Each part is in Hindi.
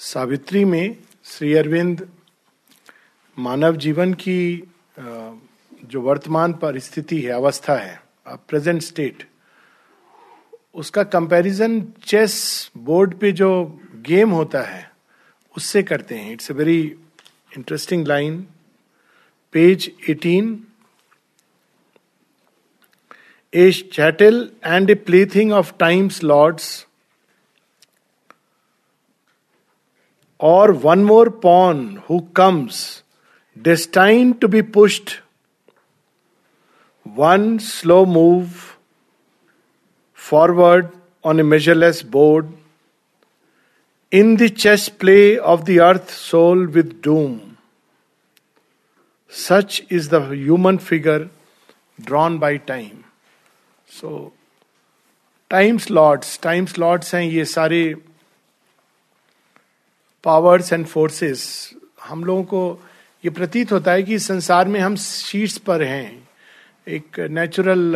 सावित्री में श्री अरविंद मानव जीवन की जो वर्तमान परिस्थिति है, अवस्था है प्रेजेंट स्टेट उसका कंपैरिजन चेस बोर्ड पे जो गेम होता है, उससे करते हैं। It's a very interesting line page 18 a chattel and a plaything of time's lords or one more pawn who comes, destined to be pushed. One slow move forward on a measureless board, in the chess play of the earth soul with doom. Such is the human figure drawn by time. So, time slots time slots हैं ये सारे Powers and forces हम लोगों को ये प्रतीत होता है कि संसार में हम शीर्ष पर हैं। एक नेचुरल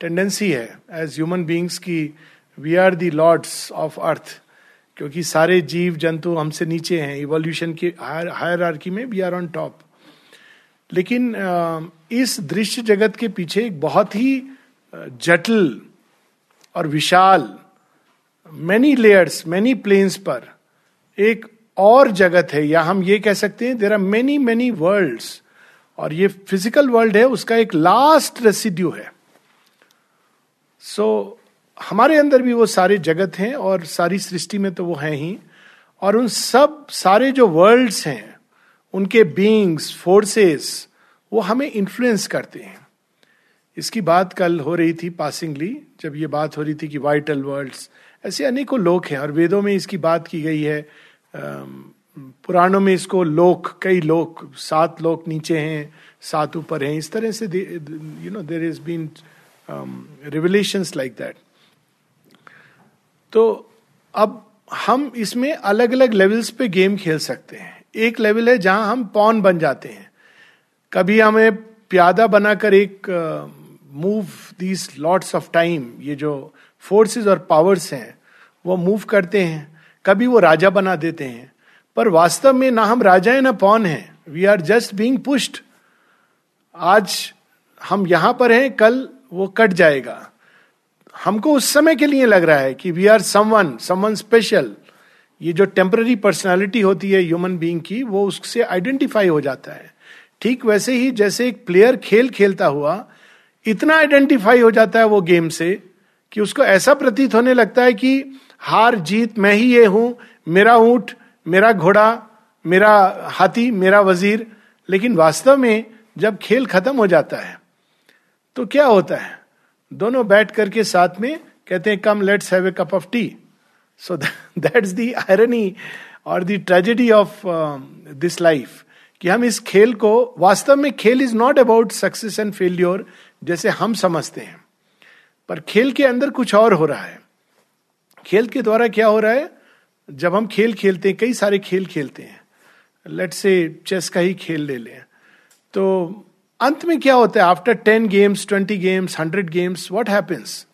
टेंडेंसी um, है। एज ह्यूमन बींग्स की we are the lords of earth क्योंकि सारे जीव जंतु हमसे नीचे हैं। इवोल्यूशन की हायर आर्की में वी आर ऑन टॉप लेकिन uh, इस दृश्य जगत के पीछे एक बहुत ही uh, जटिल और विशाल मैनी लेयर्स मैनी प्लेन्स पर एक और जगत है या हम ये कह सकते हैं there are many many world और ये फ़िज़िकल वर्ल्ड है उसका एक लास्ट रेसिड्यू है। सो so, हमारे अंदर भी वो सारे जगत हैं और सारी सृष्टि में तो वो हैं ही और उन सब सारे जो वर्ल्ड्स हैं उनके बींग्स फोर्सेस वो हमें इन्फ्लुएंस करते हैं। इसकी बात कल हो रही थी पासिंगली जब ये बात हो रही थी कि वाइटल वर्ल्ड्स ऐसे अनेकों लोग हैं और वेदों में इसकी बात की गई है पुराणों में इसको लोक, कई लोक, सात लोक नीचे हैं, सात ऊपर हैं, इस तरह से you know there is been revelation like that तो अब हम इसमें अलग अलग लेवल्स पे गेम खेल सकते हैं। एक लेवल है जहाँ हम पॉन बन जाते हैं। कभी हमें प्यादा बनाकर एक move these lots of time ये जो फोर्सेस और पावर्स हैं, वो मूव करते हैं। कभी वो राजा बना देते हैं। पर वास्तव में ना हम राजा है, ना पौन है। We are just being pushed आज हम यहाँ पर हैं, कल वो कट जाएगा। हमको उस समय के लिए लग रहा है कि we are someone someone special ये जो टेम्पररी पर्सनालिटी होती है ह्यूमन बीइंग की, वो उससे आइडेंटिफाई हो जाता है। ठीक वैसे ही जैसे एक प्लेयर खेल खेलता हुआ, इतना आइडेंटिफाई हो जाता है वो गेम से कि उसको ऐसा प्रतीत होने लगता है कि हार जीत मैं ही ये हूँ, मेरा ऊँट, मेरा घोड़ा, मेरा हाथी, मेरा वज़ीर। लेकिन वास्तव में जब खेल खत्म हो जाता है तो क्या होता है? दोनों बैठ करके साथ में कहते हैं come let's have a cup of tea so that's the irony और the tragedy of this life कि हम इस खेल को, वास्तव में खेल is not about success and failure जैसे हम समझते हैं। पर खेल के अंदर कुछ और हो रहा है। खेल के द्वारा क्या हो रहा है? जब हम खेल खेलते हैं, कई सारे खेल खेलते हैं। लेट से चेस का ही खेल ले लें। तो अंत में क्या होता है? After ten games twenty games hundred games what happens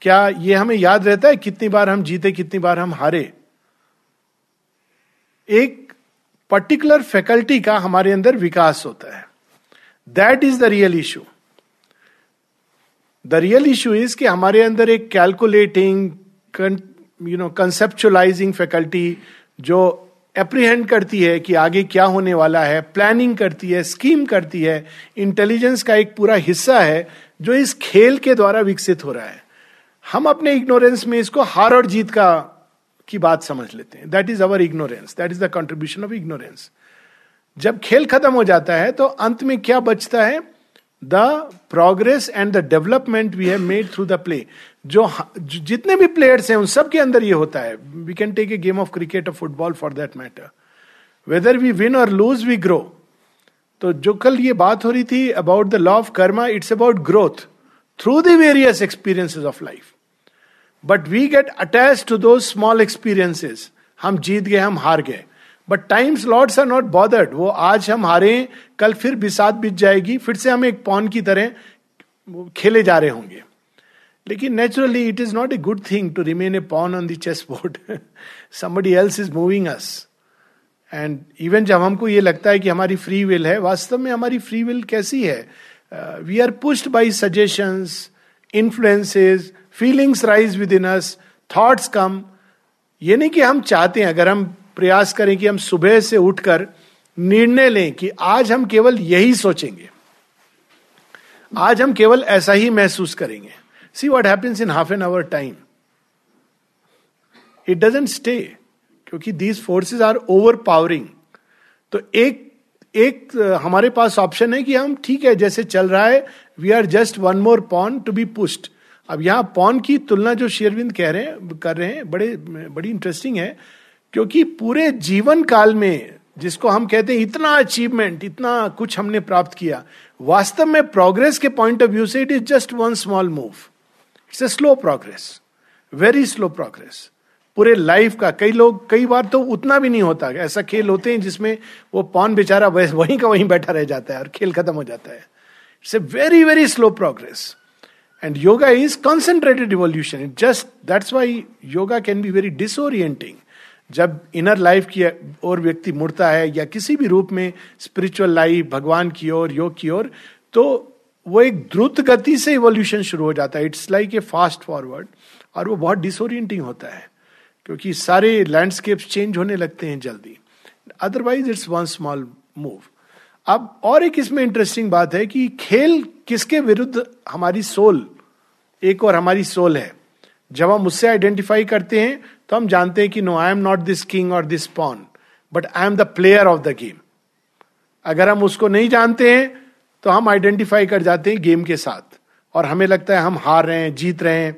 क्या ये हमें याद रहता है कितनी बार हम जीते, कितनी बार हम हारे? एक पर्टिकुलर फैकल्टी का हमारे अंदर विकास होता है। That is the real issue the real issue is कि हमारे अंदर एक calculating you know conceptualising faculty जो अप्रीहेंड करती है कि आगे क्या होने वाला है प्लानिंग करती है स्कीम करती है इंटेलिजेंस का एक पूरा हिस्सा है जो इस खेल के द्वारा विकसित हो रहा है। हम अपने इग्नोरेंस में इसको हार और जीत का, की बात समझ लेते हैं। That is our ignorance that is the contribution of ignorance जब खेल खत्म हो जाता है तो अंत में क्या बचता है? The progress and the development we have made through the play जो जितने भी प्लेयर्स हैं, उन सब के अंदर ये होता है। We can take a game of cricket और football for that matter whether we win और लूज वी ग्रो तो जो कल ये बात हो रही थी about the law of karma it's about growth through the various experiences of life but we get attach to those small experiences हम जीत गए, हम हार गए। But time's lords are not bothered वो आज हम हारे, कल फिर बिसात बीत जाएगी, फिर से हम एक पॉन की तरह खेले जा रहे होंगे। लेकिन naturally it is not a good thing to remain a pawn on the chess board somebody else is moving us and even जब हमको ये लगता है कि हमारी फ्री विल है, वास्तव में हमारी फ्री विल कैसी है? We are pushed by suggestions influences feelings rise within us thoughts come ये नहीं कि हम चाहते हैं, अगर हम प्रयास करें कि हम सुबह से उठकर निर्णय लें कि आज हम केवल यही सोचेंगे। आज हम केवल ऐसा ही महसूस करेंगे। See what happens in half an hour time it doesn't stay क्योंकि these forces are overpowering तो एक एक हमारे पास ऑप्शन है कि हम ठीक है, जैसे चल रहा है we are just one more pawn to be pushed अब यहाँ पॉन की तुलना जो शेरविंद कह रहे हैं, कर रहे हैं, बड़े, बड़ी इंटरेस्टिंग है, क्योंकि पूरे जीवन काल में, जिसको हम कहते हैं, इतना अचीवमेंट इतना कुछ हमने प्राप्त किया, वास्तव में प्रोग्रेस के पॉइंट ऑफ़ व्यू से it is just one small move it's a slow progress very slow progress पूरे लाइफ का कई लोग, कई बार तो उतना भी नहीं होता। ऐसा खेल होते हैं जिसमें वो पौन बेचारा वहीं का वहीं बैठा रह जाता है और खेल खत्म हो जाता है। It's a very very slow progress and yoga is concentrated revolution it just that's why yoga can be very disorienting जब इनर लाइफ की ओर व्यक्ति मुड़ता है या किसी भी रूप में स्पिरिचुअल लाइफ भगवान की ओर, योग की ओर तो वो एक द्रुत गति से इवोल्यूशन शुरू हो जाता है। It's like a fast forward और वो बहुत डिसोरियंटिंग होता है, क्योंकि सारे लैंडस्केप चेंज होने लगते हैं जल्दी। Otherwise it's one small move अब और एक इसमें इंटरेस्टिंग बात है कि खेल किसके विरुद्ध हमारी सोल एक और हमारी सोल है। जब हम उससे आइडेंटिफाई करते हैं तो हम जानते हैं कि no I am not this king और this pawn but I am the player of the game अगर हम उसको नहीं जानते हैं तो हम आइडेंटिफाई कर जाते हैं गेम के साथ। और हमें लगता है हम हार रहे हैं, जीत रहे हैं।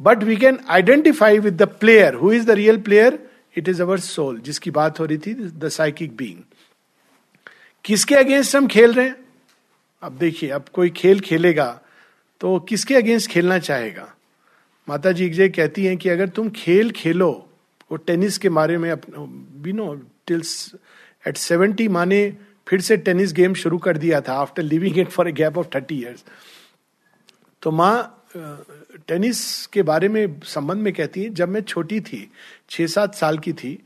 But we can identify with the player who is the real player it is our soul जिसकी बात हो रही थी द साइकिक बींग किसके अगेंस्ट हम खेल रहे हैं? अब देखिए, अब कोई खेल खेलेगा तो किसके अगेंस्ट खेलना चाहेगा? माता जी एक कहती हैं कि अगर तुम खेल खेलो, वो टेनिस के बारे में be no tills at seventy माने फिर से टेनिस गेम शुरू कर दिया था after living it for a gap of thirty years तो माँ टेनिस के बारे में संबंध में कहती है, जब मैं छोटी थी, छह सात साल की थी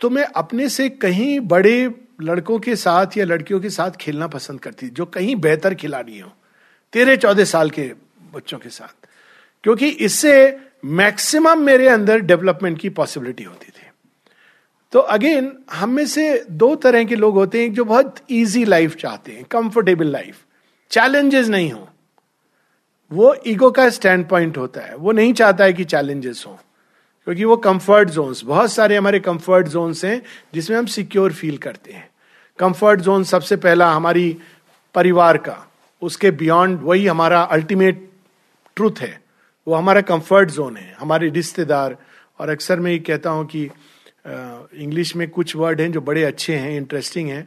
तो मैं अपने से कहीं बड़े लड़कों के साथ या लड़कियों के साथ खेलना पसंद करती, जो कहीं बेहतर खिलाड़ी हो, तेरह चौदह साल के बच्चों के साथ। क्योंकि इससे मैक्सिमम मेरे अंदर डेवलपमेंट की पॉसिबिलिटी होती थी। तो अगेन हम में से दो तरह के लोग होते हैं जो बहुत इजी लाइफ चाहते हैं कंफर्टेबल लाइफ चैलेंजेस नहीं हो। वो ईगो का स्टैंड पॉइंट होता है। वो नहीं चाहता है कि चैलेंजेस हो, क्योंकि वो कंफर्ट जोन्स बहुत सारे हमारे कंफर्ट जोन्स हैं जिसमें हम सिक्योर फील करते हैं। कंफर्ट जोन सबसे पहला हमारी परिवार का, उसके बियॉन्ड वही हमारा अल्टीमेट ट्रूथ है। वो हमारा कंफर्ट जोन है, हमारे रिश्तेदार। और अक्सर मैं ये कहता हूँ कि इंग्लिश में कुछ वर्ड हैं जो बड़े अच्छे हैं इंटरेस्टिंग हैं।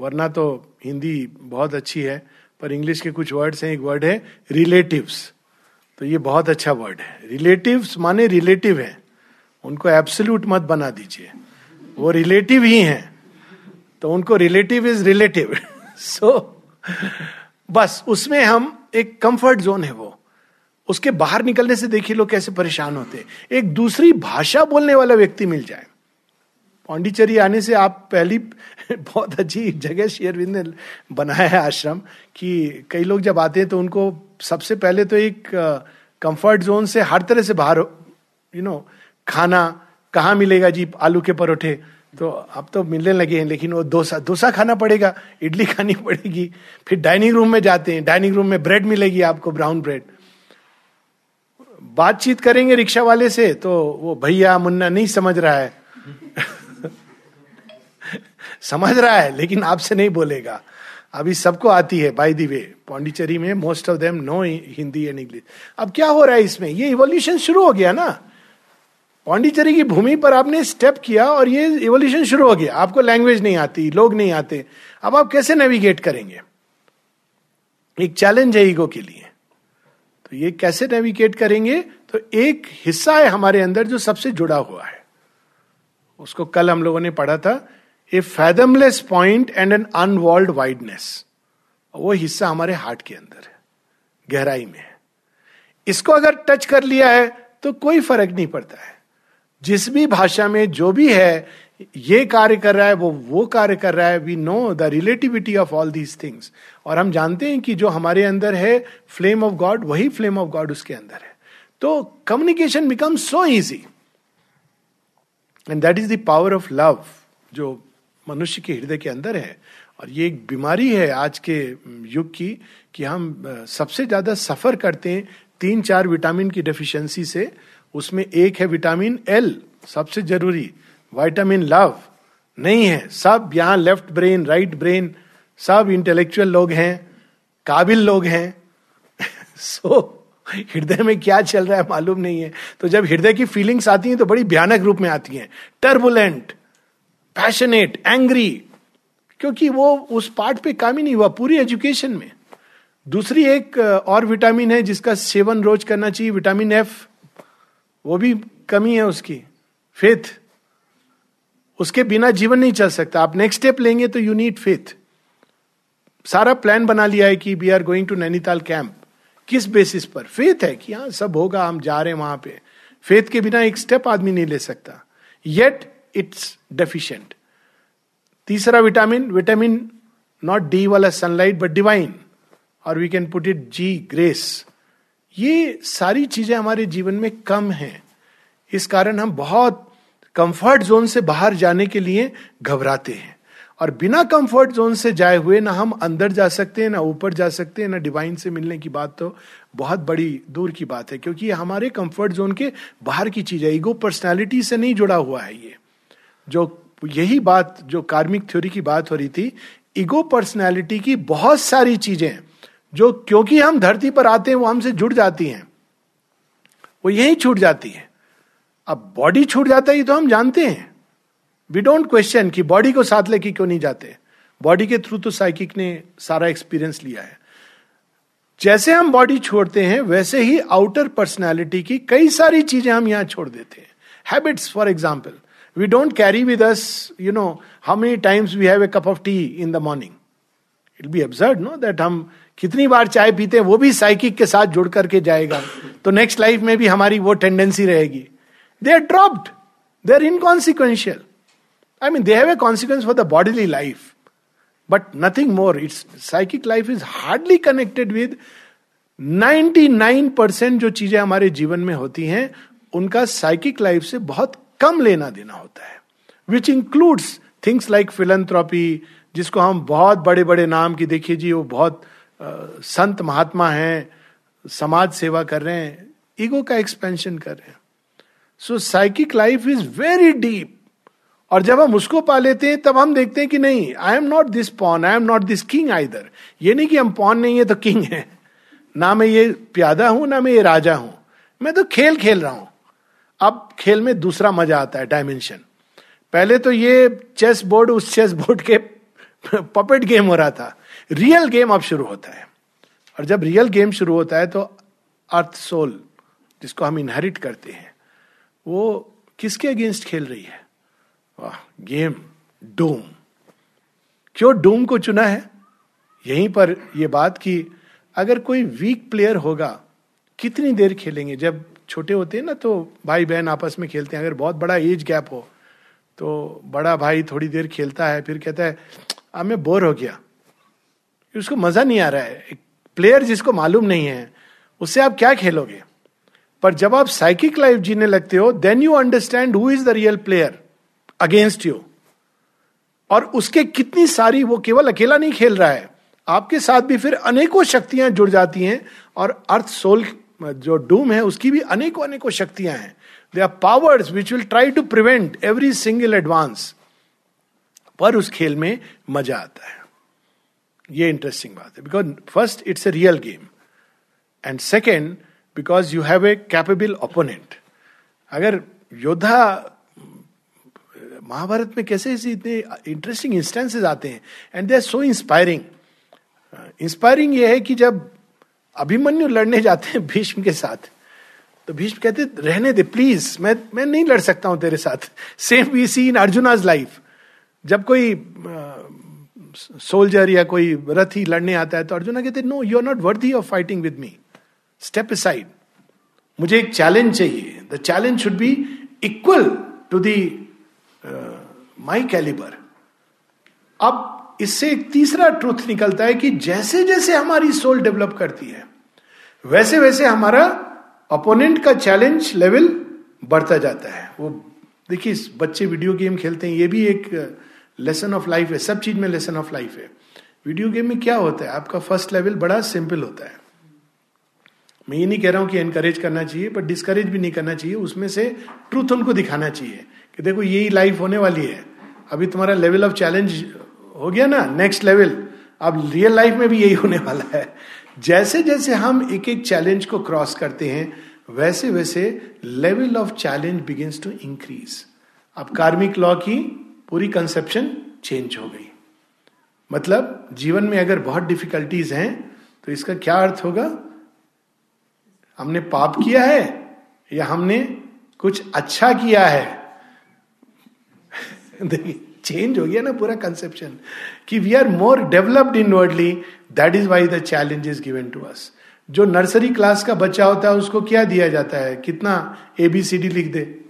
वरना तो हिंदी बहुत अच्छी है, पर इंग्लिश के कुछ वर्ड्स हैं। एक वर्ड है रिलेटिव्स तो ये बहुत अच्छा वर्ड है। रिलेटिव्स माने रिलेटिव है। उनको एब्सोल्यूट मत बना दीजिए। वो रिलेटिव ही हैं। तो उनको रिलेटिव इज़ रिलेटिव सो बस, उसमें हम एक कंफर्ट जोन है वो। उसके बाहर निकलने से देखिए लोग कैसे परेशान होते हैं। एक दूसरी भाषा बोलने वाला व्यक्ति मिल जाए। पांडिचेरी आने से आप पहली बहुत अच्छी जगह शेयरविंद ने बनाया है आश्रम कि कई लोग जब आते हैं तो उनको सबसे पहले तो एक कंफर्ट जोन से हर तरह से बाहर यू नो खाना कहाँ मिलेगा जी, आलू के परोठे। तो अब तो मिलने लगे हैं, लेकिन वो डोसा डोसा खाना पड़ेगा, इडली खानी पड़ेगी, फिर डाइनिंग रूम में जाते हैं डाइनिंग रूम में ब्रेड मिलेगी आपको ब्राउन ब्रेड बातचीत करेंगे रिक्शा वाले से तो वो भैया मुन्ना नहीं समझ रहा है। समझ रहा है, लेकिन आपसे नहीं बोलेगा। अभी सबको आती है बाय दी वे पौंडीचेरी में most of them know Hindi and English अब क्या हो रहा है इसमें? ये इवोल्यूशन शुरू हो गया ना। पौंडीचेरी की भूमि पर आपने स्टेप किया और ये इवोल्यूशन शुरू हो गया। आपको लैंग्वेज नहीं आती, लोग नहीं आते। अब आप कैसे नेविगेट करेंगे? एक चैलेंज है ईगो के लिए। तो ये कैसे नेविगेट करेंगे? तो एक हिस्सा है हमारे अंदर जो सबसे जुड़ा हुआ है। उसको कल हम लोगों ने पढ़ा था a fathomless point and an unwalled wideness वो हिस्सा हमारे हार्ट के अंदर है, गहराई में है। इसको अगर टच कर लिया है तो कोई फ़र्क नहीं पड़ता है। जिस भी भाषा में जो भी है ये कार्य कर रहा है, वो वो कार्य कर रहा है we know the relativity of all these things और हम जानते हैं कि जो हमारे अंदर है फ्लेम ऑफ़ गॉड वही फ्लेम ऑफ़ गॉड उसके अंदर है। तो communication become so easy and that is the power of love जो मनुष्य के हृदय के अंदर है। और ये एक बीमारी है आज के युग की, कि हम सबसे ज़्यादा सफ़र करते हैं तीन चार विटामिन की डेफिशिएंसी से। उसमें एक है विटामिन एल सबसे ज़रूरी। वाइटामिन लव नहीं है। सब यहाँ लेफ़्ट ब्रेन राइट ब्रेन सब इंटेलेक्चुअल लोग हैं काबिल लोग हैं। सो so, हृदय में क्या चल रहा है मालूम नहीं है। तो जब हृदय की फीलिंग्स आती हैं तो बड़ी भयानक रूप में आती हैं। टर्बुलेंट पैशनेट एंग्री क्योंकि वो उस पार्ट पे काम ही नहीं हुआ पूरी एजुकेशन में। दूसरी एक और विटामिन है जिसका सेवन रोज करना चाहिए विटामिन एफ़ वो भी कमी है उसकी। फेथ उसके बिना जीवन नहीं चल सकता। आप नेक्स्ट स्टेप लेंगे तो यू नीड फेथ सारा प्लान बना लिया है कि we are going to Nainital camp किस बेसिस पर? फेथ है कि हाँ सब होगा, हम जा रहे हैं वहाँ पे। फेथ के बिना एक स्टेप आदमी नहीं ले सकता। येट इट्स डेफिशिएंट तीसरा विटामिन विटामिन नॉट डी वाला सनलाइट बट डिवाइन और we can put it ji grace ये सारी चीज़ें हमारे जीवन में कम हैं। इस कारण हम बहुत कंफर्ट जोन से बाहर जाने के लिए घबराते हैं। और बिना कंफर्ट जोन से जाए हुए ना हम अंदर जा सकते हैं, ना ऊपर जा सकते हैं, ना डिवाइन से मिलने की बात तो बहुत बड़ी दूर की बात है, क्योंकि ये हमारे कंफर्ट जोन के बाहर की चीज़ है। ईगो पर्सनैलिटी से नहीं जुड़ा हुआ है ये। जो यही बात, जो कार्मिक थ्योरी की बात हो रही थी ईगो पर्सनैलिटी की बहुत सारी चीज़ें जो क्योंकि हम धरती पर आते हैं, वो हमसे जुड़ जाती हैं। वो यही छूट जाती है। अब बॉडी छूट जाता है, ये तो हम जानते हैं। वी डोंट क्वेश्चन कि बॉडी को साथ लेके क्यों नहीं जाते। बॉडी के थ्रू तो साइकिक ने सारा एक्सपीरियंस लिया है। जैसे हम बॉडी छोड़ते हैं, वैसे ही आउटर पर्सनैलिटी की कई सारी चीज़ें हम यहाँ छोड़ देते हैं। Habits for example we don't carry with us you know how many times we have a cup of tea in the morning it be observe no that हम कितनी बार चाय पीते हैं, वो भी साइकिक के साथ जुड़ करके जाएगा। तो नेक्स्ट लाइफ में भी हमारी वो टेंडेंसी रहेगी। They are dropped they are inconsequential I mean, they have a consequence for the bodily life, but nothing more. Its psychic life is hardly connected with 99 percent जो चीज़ें हमारे जीवन में होती हैं उनका साइकिक लाइफ से बहुत कम लेना देना होता है। Which includes things like philanthropy जिसको हम बहुत बड़े बड़े नाम की देखिए जी वो बहुत आ, संत महात्मा हैं समाज सेवा कर रहे हैं ईगो का एक्सपेंशन कर रहे हैं। So psychic life is very deep और जब हम उसको पा लेते हैं, तब हम देखते हैं कि नहीं I am not this pawn I am not this king either ये नहीं कि हम पॉन नहीं है तो किंग है। ना मैं ये प्यादा हूँ, ना मैं ये राजा हूँ। मैं तो खेल खेल रहा हूँ। अब खेल में दूसरा मज़ा आता है डायमेंशन पहले तो ये चेस बोर्ड उस चेस बोर्ड के पपेट गेम हो रहा था। रियल गेम अब शुरू होता है। और जब रियल गेम शुरू होता है तो अर्थ सोल जिसको हम इनहेरिट करते हैं वो किसके अगेंस्ट खेल रही है? वाह, गेम, डूम। क्यों डूम को चुना है? यहीं पर यह बात कि अगर कोई वीक प्लेयर होगा, कितनी देर खेलेंगे? जब छोटे होते हैं ना तो भाई बहन आपस में खेलते हैं। अगर बहुत बड़ा एज गैप हो तो बड़ा भाई थोड़ी देर खेलता है, फिर कहता है, अब मैं बोर हो गया। उसको मज़ा नहीं आ रहा है। प्लेयर जिसको मालूम नहीं है, उससे आप क्या खेलोगे? पर जब आप साइकिक लाइफ जीने लगते हो then you understand who is the real player against you और उसके कितनी सारी वो केवल अकेला नहीं खेल रहा है, आपके साथ भी फिर अनेकों शक्तियाँ जुड़ जाती हैं और अर्थ सोल जो डूम है, उसकी भी अनेकों अनेकों शक्तियाँ हैं। They are powers which will try to prevent every single advance पर उस खेल में मज़ा आता है। ये इंटरेस्टिंग बात है। Because first it's a real game and second because you have a capable opponent अगर योद्धा महाभारत में कैसे ऐसे इतने इंटरेस्टिंग इंस्टेंसेस आते हैं? And they are so inspiring inspiring ये है कि जब अभिमन्यु लड़ने जाते हैं भीष्म के साथ तो भीष्म कहते रहने दे प्लीज़ मैं मैं नहीं लड़ सकता हूँ तेरे साथ. Same we see in Arjuna's life जब कोई सोल्जर uh, या कोई रथी लड़ने आता है तो अर्जुना कहते no you are not worthy of fighting with me step side मुझे एक चैलेंज चाहिए. The challenge should be equal to the my calibre अब इससे एक तीसरा ट्रूथ निकलता है कि जैसे जैसे हमारी सोल डेवलप करती है, वैसे वैसे हमारा अपोनेंट का चैलेंज लेवल बढ़ता जाता है. वो, देखिए बच्चे वीडियो गेम खेलते हैं, ये भी एक लेसन ऑफ़ लाइफ है. सब चीज़ में लेसन ऑफ़ लाइफ है. वीडियो गेम में क्या होता है? आपका फ़र्स्ट लेवल बड़ा सिंपल होता है. मैं ये नहीं कह रहा हूँ कि एनकरेज करना चाहिए बट डिस्करेज भी नहीं करना चाहिए। उसमें से ट्रूथ उनको दिखाना चाहिए कि देखो यही लाइफ होने वाली है। अभी तुम्हारा लेवल ऑफ़ चैलेंज हो गया ना नेक्स्ट लेवल अब रियल लाइफ में भी यही होने वाला है। जैसे जैसे हम एक एक चैलेंज को क्रॉस करते हैं, वैसे वैसे level of challenge begins to increase अब कार्मिक लॉ की पूरी कंसेप्शन चेंज हो गई। मतलब जीवन में अगर बहुत डिफिकल्टीज हैं तो इसका क्या अर्थ होगा? हमने पाप किया है या हमने कुछ अच्छा किया है? देखिए चेंज हो गया ना पूरा कंसेप्शन कि we are more developed inwardly that is why the challenge is given to us जो नर्सरी क्लास का बच्चा होता है, उसको क्या दिया जाता है? कितना ए बी सी डी लिख दे।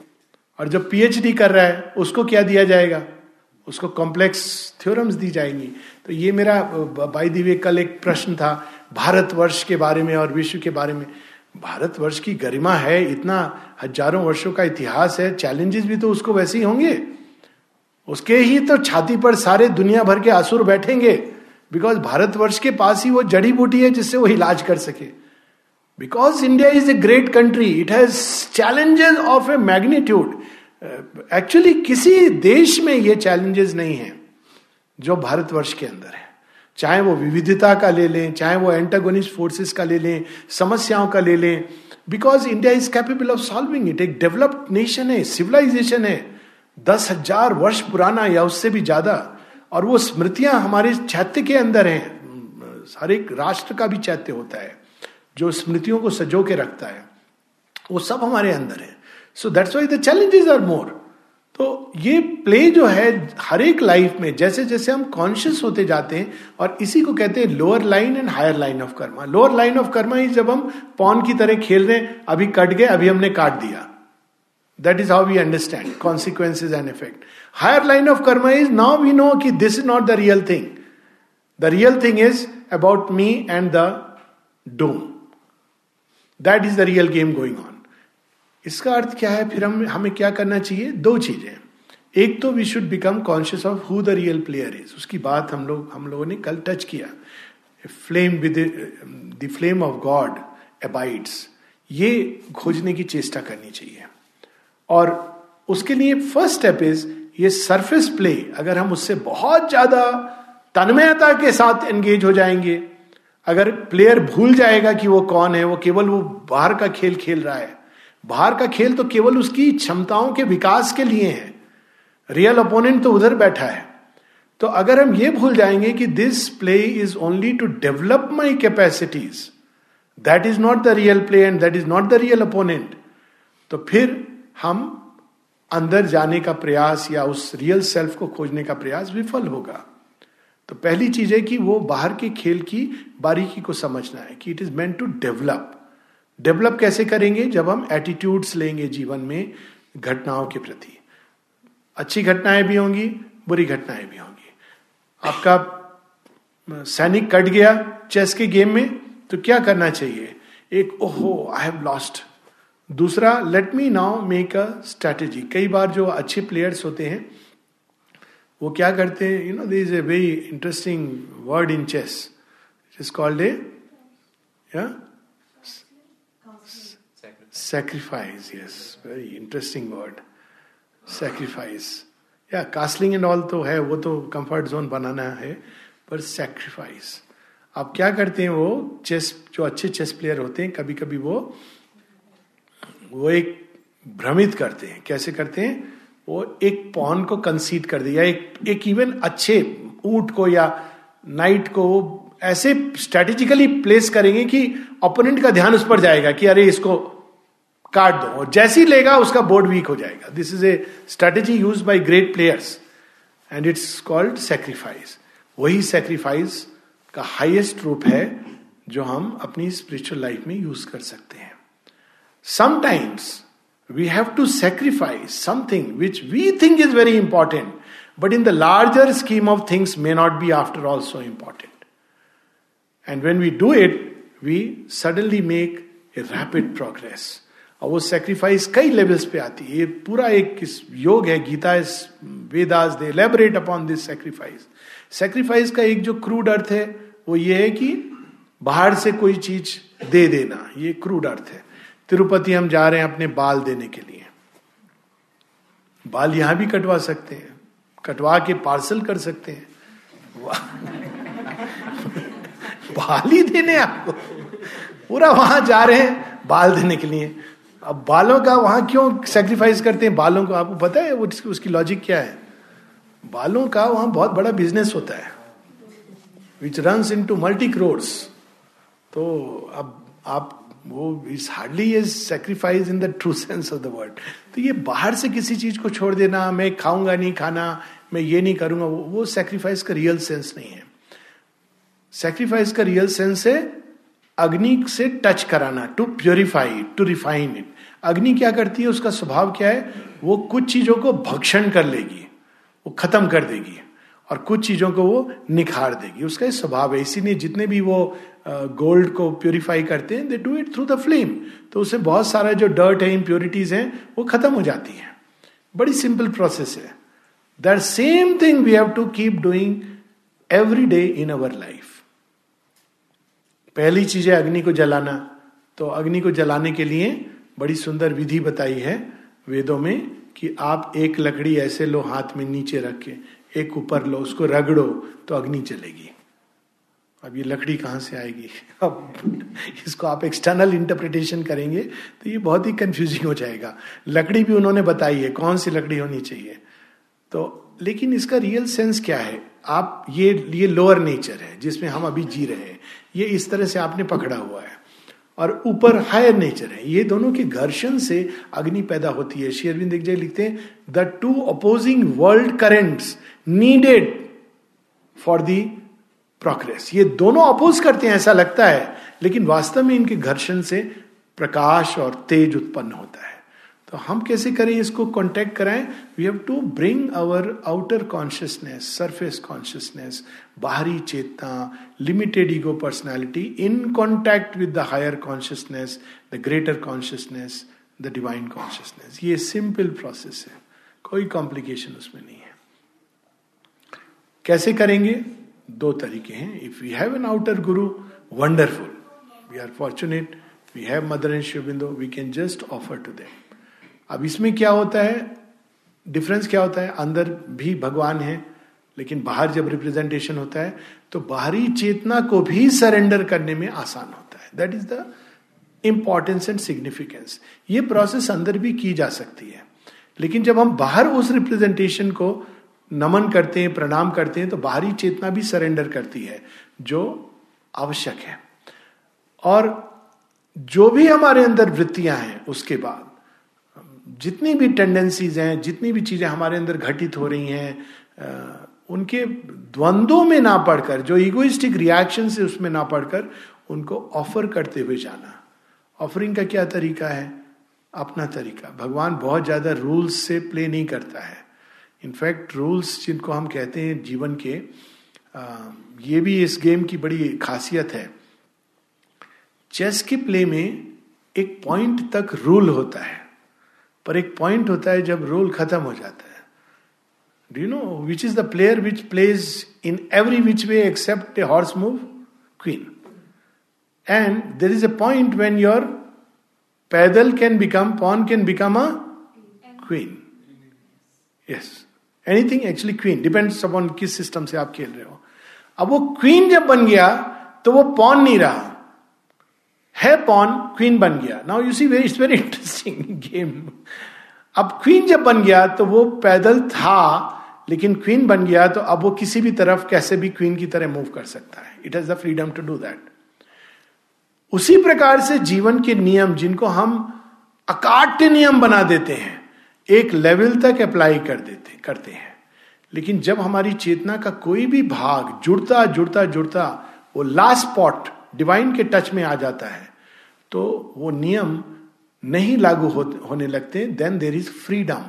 और जो पीएचडी कर रहा है, उसको क्या दिया जाएगा? उसको कॉम्प्लेक्स थ्योरम्स दी जाएँगी। तो ये मेरा बाई दिवे कल एक प्रश्न था, भारतवर्ष के बारे में और विश्व के बारे में। भारतवर्ष की गरिमा है, इतना हज़ारों वर्षों का इतिहास है चैलेंजेस भी तो उसको वैसे ही होंगे। उसके ही तो छाती पर सारे दुनिया भर के आसुर बैठेंगे बिकॉज़ भारतवर्ष के पास ही वो जड़ी बूटी है जिससे वो इलाज कर सके। Because India is a great country it has challenges of a magnitude actually किसी देश में ये चैलेंजेस नहीं है, जो भारतवर्ष के अंदर है। चाहे वो विविधता का ले लें, चाहे वो एंटागोनिस्ट फोर्सेस का ले लें, समस्याओं का ले लें because India is capable of solving it एक डेवलप्ड नेशन है सिविलाइजेशन है। दस हज़ार वर्ष पुराना या उससे भी ज़्यादा, और वो स्मृतियाँ हमारे चैत्य के अंदर हैं। हर एक राष्ट्र का भी चैत्य होता है, जो स्मृतियों को सजो के रखता है। वो सब हमारे अंदर है। So that's why the challenges are more तो ये प्ले जो है हर एक लाइफ में, जैसे जैसे हम कॉन्शियस होते जाते हैं, और इसी को कहते हैं lower line and higher line of karma lower line of karma ही जब हम पॉन की तरह खेल रहे हैं, अभी कट गए, अभी हमने काट दिया। That is how we understand consequences and effect higher line of karma is now we know कि this is not the real thing the real thing is about me and the dome that is the real game going on इसका अर्थ क्या है? फिर हम, हमें क्या करना चाहिए? दो चीज़ें। एक तो we should become conscious of who the real player is उसकी बात हम लोग, हम लोगों ने कल टच किया। Flame with the flame of God abides ये खोजने की चेष्टा करनी चाहिए। और उसके लिए फ़र्स्ट स्टेप इज़ ये सरफेस प्ले अगर हम उससे बहुत ज़्यादा तन्मयता के साथ एंगेज हो जाएँगे, अगर प्लेयर भूल जाएगा कि वो कौन है, वो केवल वो बाहर का खेल खेल रहा है बाहर का खेल तो केवल उसकी क्षमताओं के विकास के लिए है। रियल अपोनेंट तो उधर बैठा है। तो अगर हम ये भूल जाएँगे कि this play is only to develop my capacities that is not the real play and that is not the real opponent तो फिर हम अंदर जाने का प्रयास या उस रियल सेल्फ को खोजने का प्रयास विफल होगा। तो पहली चीज़ है कि वो बाहर के खेल की बारीकी को समझना है, कि it is meant to develop develop कैसे करेंगे? जब हम एटीट्यूड्स लेंगे जीवन में घटनाओं के प्रति। अच्छी घटनाएँ भी होंगी, बुरी घटनाएँ भी होंगी। आपका सैनिक कट गया चेस के गेम में तो क्या करना चाहिए? एक, ओहो आई हैव लॉस्ट दूसरा let me now make a strategy कई बार जो अच्छे प्लेयर्स होते हैं, वो क्या करते हैं? You know this is a very interesting word in chess it is called a Sacrifice, yes, very interesting word. Sacrifice. या कास्लिंग एंड ऑल तो है वो तो कंफर्ट जोन बनाना है पर सेक्रीफाइस आप क्या करते हैं वो? चेस जो अच्छे चेस प्लेयर होते हैं कभी कभी वो वो एक भ्रमित करते हैं। कैसे करते हैं? वो एक पॉन को कंसीड कर दिया एक एक इवन अच्छे ऊँट को या नाइट को ऐसे स्ट्रेटेजिकली प्लेस करेंगे कि ओपोनेंट का ध्यान उस पर जाएगा कि अरे इसको काट दो। और जैसी लेगा, उसका बोर्ड वीक हो जाएगा। This is a strategy use by great players and it's called sacrifice वही सेक्रीफाइस का हाइएस्ट रूप है, जो हम अपनी स्पिरिचुअल लाइफ में यूज़ कर सकते हैं। Sometimes we have to sacrifice something which we think is very important but in the larger scheme of things may not be after also important and when we do it we suddenly make a rapid progress और वो सेक्रीफाइस कई लेवल्स पे आती है। ये पूरा एक योग है। Gita is Vedas they elaborate upon this sacrifice sacrifice का एक जो क्रूड अर्थ है, वो ये है कि बाहर से कोई चीज़ दे देना। ये क्रूड अर्थ है। तिरुपति हम जा रहे हैं अपने बाल देने के लिए। बाल यहाँ भी कटवा सकते हैं। कटवा के पार्सल कर सकते हैं। बाल ही देने आपको। पूरा वहाँ जा रहे हैं बाल देने के लिए। अब बालों का वहाँ क्यों सेक्रीफाइस करते हैं? बालों को आपको पता है वो उसकी लॉजिक क्या है? बालों का वहाँ बहुत बड़ा बिज़नेस होता है which run into multi crores तो अब आप वो is hardly is sacrifice in the true sense of the word तो ये बाहर से किसी चीज़ को छोड़ देना मैं खाऊँगा नहीं खाना मैं ये नहीं करूँगा वो, वो सेक्रीफाइस का रियल सेंस नहीं है। सेक्रीफाइस का रियल सेंस है अग्नि से टच कराना to purify to refine it अग्नि क्या करती है? उसका स्वभाव क्या है? वो कुछ चीज़ों को भक्षण कर लेगी, वो खत्म कर देगी और कुछ चीज़ों को वो निखार देगी। उसका स्वभाव है। इसीलिए जितने भी वो गोल्ड को प्योरीफाई करते हैं they do it through the flame तो उससे बहुत सारा जो डर्ट है इम्प्योरिटीज हैं, वो खत्म हो जाती है। बड़ी सिंपल प्रोसेस है। That same thing we have to keep doing every day in our life पहली चीज़ है अग्नि को जलाना। तो अग्नि को जलाने के लिए बड़ी सुंदर विधि बताई है वेदों में कि आप एक लकड़ी ऐसे लो, हाथ में नीचे रख के एक ऊपर लो, उसको रगड़ो तो अग्नि चलेगी अब ये लकड़ी कहाँ से आएगी? अब इसको आप एक्सटर्नल इंटरप्रिटेशन करेंगे तो ये बहुत ही कंफ्यूजिंग हो जाएगा। लकड़ी भी उन्होंने बताई है, कौन सी लकड़ी होनी चाहिए? तो लेकिन इसका रियल सेंस क्या है? आप ये ये लोअर नेचर है, जिसमें हम अभी जी रहे हैं। ये इस तरह से आपने पकड़ा हुआ है। और ऊपर हायर नेचर है। ये दोनों के घर्षण से अग्नि पैदा होती है। शेरविंद एक जगह लिखते हैं the two opposing world currents needed for the progress ये दोनों अपोज करते हैं, ऐसा लगता है। लेकिन वास्तव में इनके घर्षण से प्रकाश और तेज उत्पन्न होता है। तो हम कैसे करें इसको कॉन्टेक्ट कराएँ? We have to bring our outer consciousness surface consciousness बाहरी चेतना limited ego personality in contact with the higher consciousness the greater consciousness the divine consciousness ये सिंपल प्रोसेस है। कोई कॉम्प्लिकेशन उसमें नहीं है। कैसे करेंगे? दो तरीके हैं। If we have an outer Guru wonderful we are fortunate we have mother and शिविंदो we can just offer to them अब इसमें क्या होता है? डिफरेंस क्या होता है? अंदर भी भगवान है। लेकिन बाहर जब रिप्रेजेंटेशन होता है तो बाहरी चेतना को भी सरेंडर करने में आसान होता है। That is the importance and significance ये प्रोसेस अंदर भी की जा सकती है। लेकिन जब हम बाहर उस रिप्रेजेंटेशन को नमन करते हैं, प्रणाम करते हैं तो बाहरी चेतना भी सरेंडर करती है, जो आवश्यक है। और जो भी हमारे अंदर वृत्तियाँ हैं, उसके बाद जितनी भी टेंडेंसीज हैं, जितनी भी चीज़ें हमारे अंदर घटित हो रही हैं उनके द्वंद्वों में ना पढ़कर जो इगोइस्टिक रिएक्शन से उसमें ना पढ़कर उनको ऑफ़र करते हुए जाना। ऑफरिंग का क्या तरीका है? अपना तरीका। भगवान बहुत ज़्यादा रूल्स से प्ले नहीं करता है। इनफैक्ट रूल्स जिनको हम कहते हैं जीवन के ये भी इस गेम की बड़ी खासियत है। चेस के प्ले में एक पॉइंट तक रूल होता है। पर एक पॉइंट होता है जब रूल खत्म हो जाता है। Do you know which is the player which plays in every which way except a horse move queen and there is a point when your पैदल can become pawn can become a queen yes anything actually queen depends upon किस सिस्टम से आप खेल रहे हो. अब वो क्वीन जब बन गया तो वो पॉन नहीं रहा. है पॉन क्वीन बन गया. Now you see very it's very interesting game अब क्वीन जब बन गया तो वो पैदल था लेकिन क्वीन बन गया तो अब वो किसी भी तरफ़ कैसे भी क्वीन की तरह मूव कर सकता है। It has the freedom to do that उसी प्रकार से जीवन के नियम जिनको हम अकाट्य नियम बना देते हैं, एक लेवल तक अप्लाई कर देते, करते हैं। लेकिन जब हमारी चेतना का कोई भी भाग जुड़ता जुड़ता जुड़ता, वो लास्ट स्पॉट डिवाइन के टच में आ जाता है तो वो नियम नहीं लागू होने लगते। देन देर इज़ फ्रीडम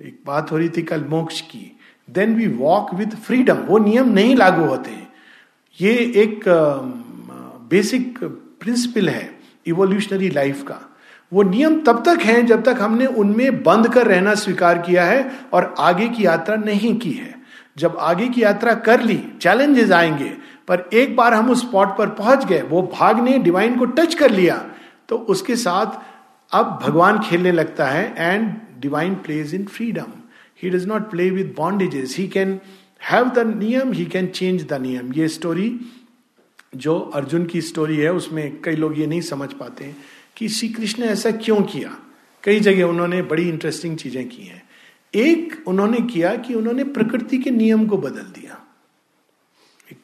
एक बात हो रही थी कल मोक्ष की। Then we walk with freedom वो नियम नहीं लागू होते। ये एक बेसिक प्रिंसिपल है इवोल्यूशनरी लाइफ का। वो नियम तब तक हैं जब तक हमने उनमें बंद कर रहना स्वीकार किया है और आगे की यात्रा नहीं की है। जब आगे की यात्रा कर ली चैलेंजेस आएँगे, पर एक बार हम उस स्पॉट पर पहुँच गए, वो भाग ने डिवाइन को टच कर लिया तो उसके साथ अब भगवान खेलने लगता है and divine plays in freedom he does not play with bondages he can have the नियम ही कैन चेंज द नियम ये स्टोरी जो अर्जुन की स्टोरी है, उसमें कई लोग ये नहीं समझ पाते कि श्री कृष्ण ने ऐसा क्यों किया। कई जगह उन्होंने बड़ी इंटरेस्टिंग चीज़ें की हैं। एक उन्होंने किया कि उन्होंने प्रकृति के नियम को बदल दिया। एक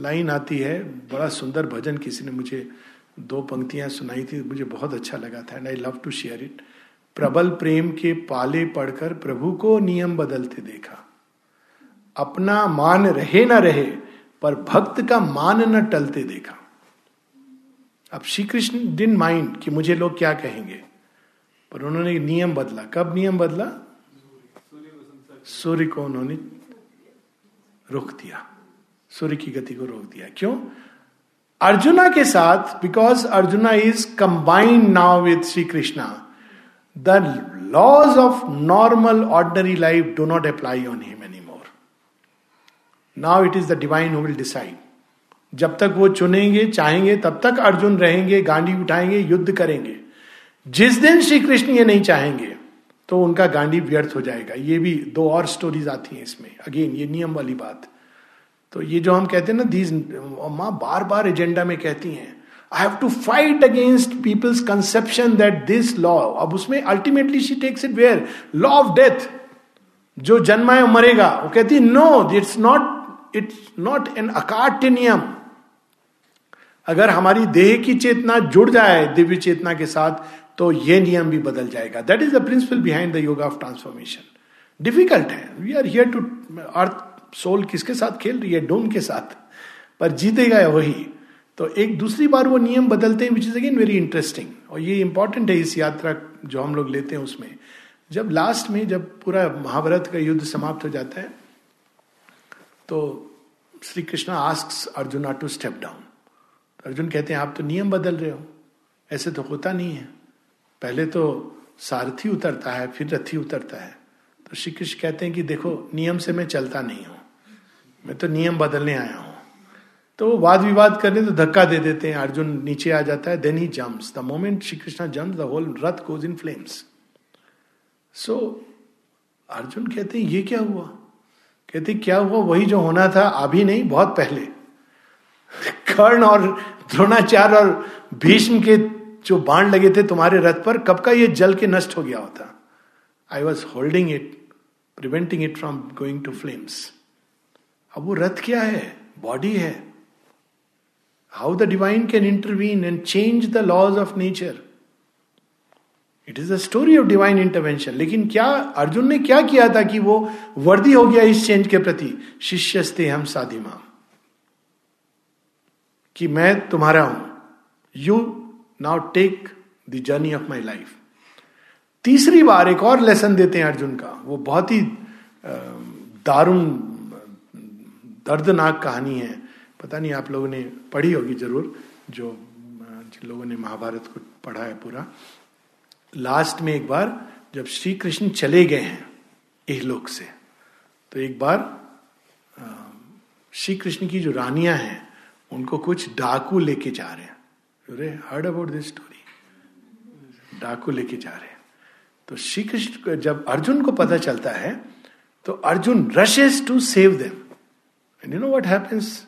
लाइन आती है, बड़ा सुंदर भजन किसी ने मुझे दो पंक्तियाँ सुनाई थी, मुझे बहुत अच्छा लगा था and I love to share it प्रबल प्रेम के पाले पढ़कर प्रभु को नियम बदलते देखा। अपना मान रहे ना रहे, पर भक्त का मान न टलते देखा। अब श्री कृष्ण डिन माइंड कि मुझे लोग क्या कहेंगे, पर उन्होंने नियम बदला। कब नियम बदला? सूर्य को उन्होंने रोक दिया। सूर्य की गति को रोक दिया। क्यों? अर्जुना के साथ because Arjuna is combined now with Shri Krishna the laws of normal ordinary life do not apply on him any more now it is the divine who will decide जब तक वो चुनेंगे, चाहेंगे, तब तक अर्जुन रहेंगे गांडी उठाएँगे, युद्ध करेंगे। जिस दिन श्री कृष्ण ये नहीं चाहेंगे तो उनका गांडी व्यर्थ हो जाएगा। ये भी दो और स्टोरीज आती हैं इसमें। अगेन ये नियम वाली बात। तो ये जो हम कहते हैं ना दीज माँ बार बार एजेंडा में कहती हैं I have to fight against people's conception that this law अब उसमें ultimately she takes it where law of death जो जन्माए मरेगा। वो कहती no it's not it's not an अकार्ट नियम अगर हमारी देह की चेतना जुड़ जाए, दिव्य चेतना के साथ तो ये नियम भी बदल जाएगा। That is the principle behind the yoga of transformation difficult है। We are here to earth soul किसके साथ खेल रही है? डोम के साथ। पर जीतेगा वही तो एक दूसरी बार वो नियम बदलते हैं which is again very interesting और ये इंपॉर्टेंट है इस यात्रा जो हम लोग लेते हैं उसमें। जब लास्ट में जब पूरा महाभारत का युद्ध समाप्त हो जाता है तो Shri Krishna ask Arjuna to step down Arjun कहते हैं, आप तो नियम बदल रहे हो। ऐसे तो होता नहीं है। पहले तो सारथी उतरता है, फिर रथी उतरता है। तो श्री कृष्ण कहते हैं कि देखो, नियम से मैं चलता नहीं हूँ। मैं तो नियम बदलने आया हूँ। तो वाद विवाद करने तो धक्का दे देते हैं। अर्जुन नीचे आ जाता है then he jumps the moment Shri Krishna jump the whole Rath goes in flames so Arjun कहते हैं, ये क्या हुआ? कहते क्या हुआ? वही जो होना था अभी नहीं, बहुत पहले. कर्ण और द्रोणाचार्य और भीष्म के जो बाण लगे थे तुम्हारे रथ पर, कब का ये जल के नष्ट हो गया होता? I was holding it preventing it from going to flames अब वो रथ क्या है? बॉडी है. How the divine can intervene and change the laws of nature it is the story of divine intervention लेकिन क्या अर्जुन ने क्या किया था कि वो वर्दी हो गया इस चेंज के प्रति? शिष्य शिष्यस्ते हम साधिमा कि मैं तुम्हारा हूँ। You now take the journey of my life तीसरी बार एक और लेसन देते हैं अर्जुन का। वो बहुत ही दारुण दर्दनाक कहानी है। पता नहीं आप लोगों ने पढ़ी होगी ज़रूर, जो, जिन लोगों ने महाभारत को पढ़ा है पूरा। लास्ट में एक बार जब श्री कृष्ण चले गए हैं इहलोक से तो एक बार श्री कृष्ण की जो रानियाँ हैं, उनको कुछ डाकू लेके जा रहे हैं। हर्ड अबाउट दिस स्टोरी डाकू लेके जा रहे हैं। तो श्री कृष्ण जब अर्जुन को पता चलता है तो Arjun rushes to save them and you know what happens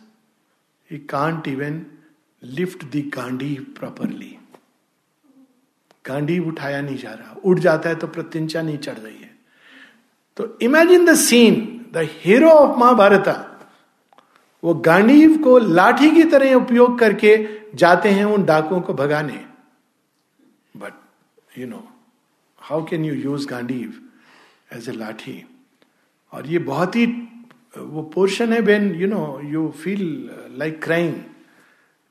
he can't even lift the गांडी properly गांडी उठाया नहीं जा रहा। उड़ जाता है तो प्रत्यंचा नहीं चढ़ रही है। तो imagine the scene the hero of Mahabharata वो गांडीव को लाठी की तरह उपयोग करके जाते हैं उन डाकुओं को भगाने। But you know how can you use Gandiv as a लाठी? और ये बहुत ही वो पोर्शन है when you know you feel like crime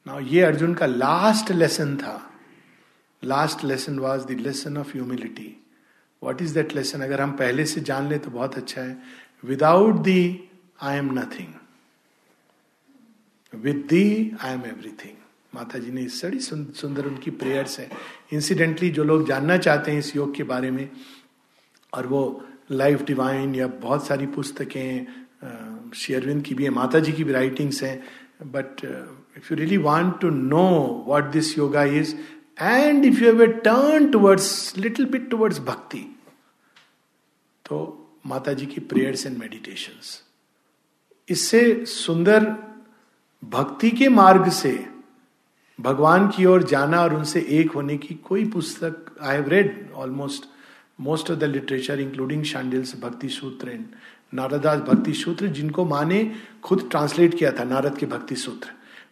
ना ये अर्जुन का लास्ट लेसन था. Last lesson was the lesson of humility what is that lesson अगर हम पहले से जान ले तो बहुत अच्छा है. Without thee I am nothing with thee I am everything माता जी ने इस बड़ी सुंदर उनकी प्रेयर्स है. इंसिडेंटली जो लोग जानना चाहते हैं इस योग के बारे में, और वो लाइफ डिवाइन या बहुत सारी पुस्तकें शेयरविंद की भी है माता जी की भी राइटिंग्स हैं but if you really want to know what this yoga is and if you ever turn towards little bit towards bhakti तो माता जी की प्रेयर्स एंड मेडिटेशंस इससे सुंदर भक्ति के मार्ग से भगवान की ओर जाना और उनसे एक होने की कोई पुस्तक I have read almost most of the literature including Shandilya's भक्ति सूत्र एंड नारदास भक्ति सूत्र जिनको माँ ने खुद ट्रांसलेट किया था, नारद के भक्ति सूत्र।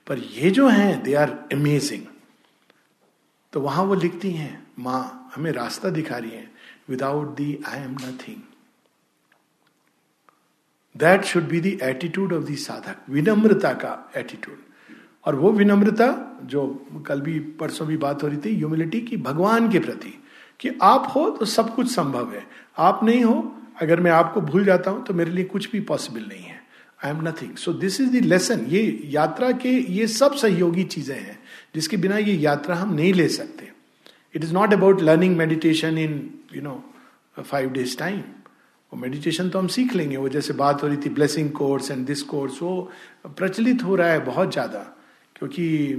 पर ये जो हैं दे आर अमेजिंग तो वहाँ वो लिखती हैं, माँ, हमें रास्ता दिखा रही है। Without thee I am nothing that should be the attitude of the साधक विनम्रता का एटीट्यूड और वो विनम्रता, जो कल भी, परसों भी बात हो रही थी ह्यूमिलिटी की, भगवान के प्रति, कि आप हो तो सब कुछ संभव है। आप नहीं हो अगर मैं आपको भूल जाता हूँ तो मेरे लिए कुछ भी पॉसिबल नहीं है। I am nothing so this is the lesson ये यात्रा के ये सब सहयोगी चीज़ें हैं, जिसके बिना ये यात्रा हम नहीं ले सकते। It is not about learning meditation in you know five days time वो मेडिटेशन तो हम सीख लेंगे। वो जैसे बात हो रही थी blessing course and this course वो प्रचलित हो रहा है बहुत ज़्यादा, क्योंकि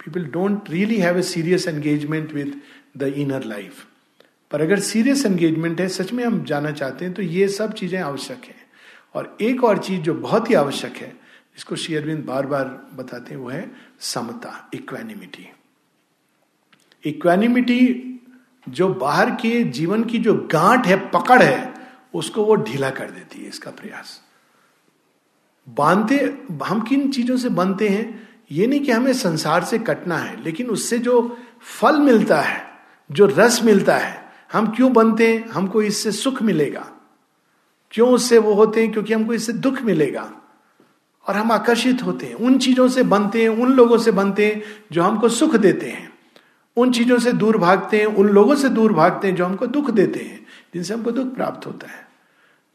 people don't really have a serious engagement with the inner life पर अगर सीरियस एंगेजमेंट है, सच में हम जाना चाहते हैं तो ये सब चीज़ें आवश्यक है। और एक और चीज़ जो बहुत ही आवश्यक है जिसको शेयरविंद बार बार बताते हैं, वो है समता इक्वेनिमिटी इक्वेनिमिटी जो बाहर के जीवन की जो गांठ है, पकड़ है, उसको वो ढीला कर देती है, इसका प्रयास। बांधते, हम किन चीज़ों से बनते हैं? ये नहीं कि हमें संसार से कटना है, लेकिन उससे जो फल मिलता है, जो रस मिलता है हम क्यों बनते हैं? हमको इससे सुख मिलेगा। क्यों उससे वो होते हैं? क्योंकि हमको इससे दुख मिलेगा। और हम आकर्षित होते हैं। उन चीज़ों से बनते हैं, उन लोगों से बनते हैं जो हमको सुख देते हैं। उन चीज़ों से दूर भागते हैं, उन लोगों से दूर भागते हैं जो हमको दुख देते हैं, जिनसे हमको दुख प्राप्त होता है।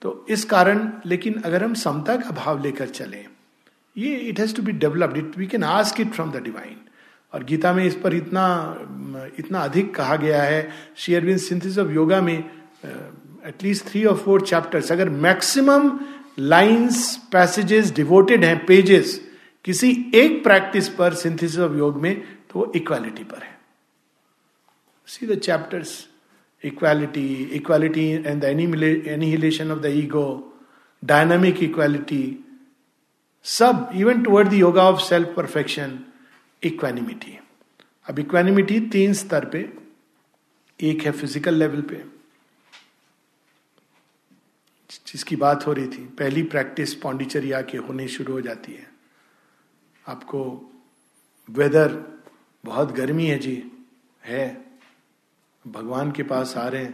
तो इस कारण, लेकिन अगर हम समता का भाव लेकर चले, ये it has to be developed it we can ask it from the divine और गीता में इस पर इतना इतना अधिक कहा गया है। शेयरविन सिंथिस ऑफ़ योगा में एटलीस्ट थ्री और फोर चैप्टर्स अगर मैक्सिमम लाइंस पैसेजेस डिवोटेड हैं पेजेस किसी एक प्रैक्टिस पर सिंथिस ऑफ़ योग में तो वो इक्वालिटी पर है। See the chapters equality equality and annihilation of the ego dynamic equality सब even toward the yoga of self perfection equanimity अब इक्वेनिमिटी तीन स्तर पे, एक है फ़िज़िकल लेवल पे, जिसकी बात हो रही थी, पहली प्रैक्टिस पौंडीचेरी आके होने शुरू हो जाती है। आपको वेदर बहुत गर्मी है जी, है, भगवान के पास आ रहे हैं,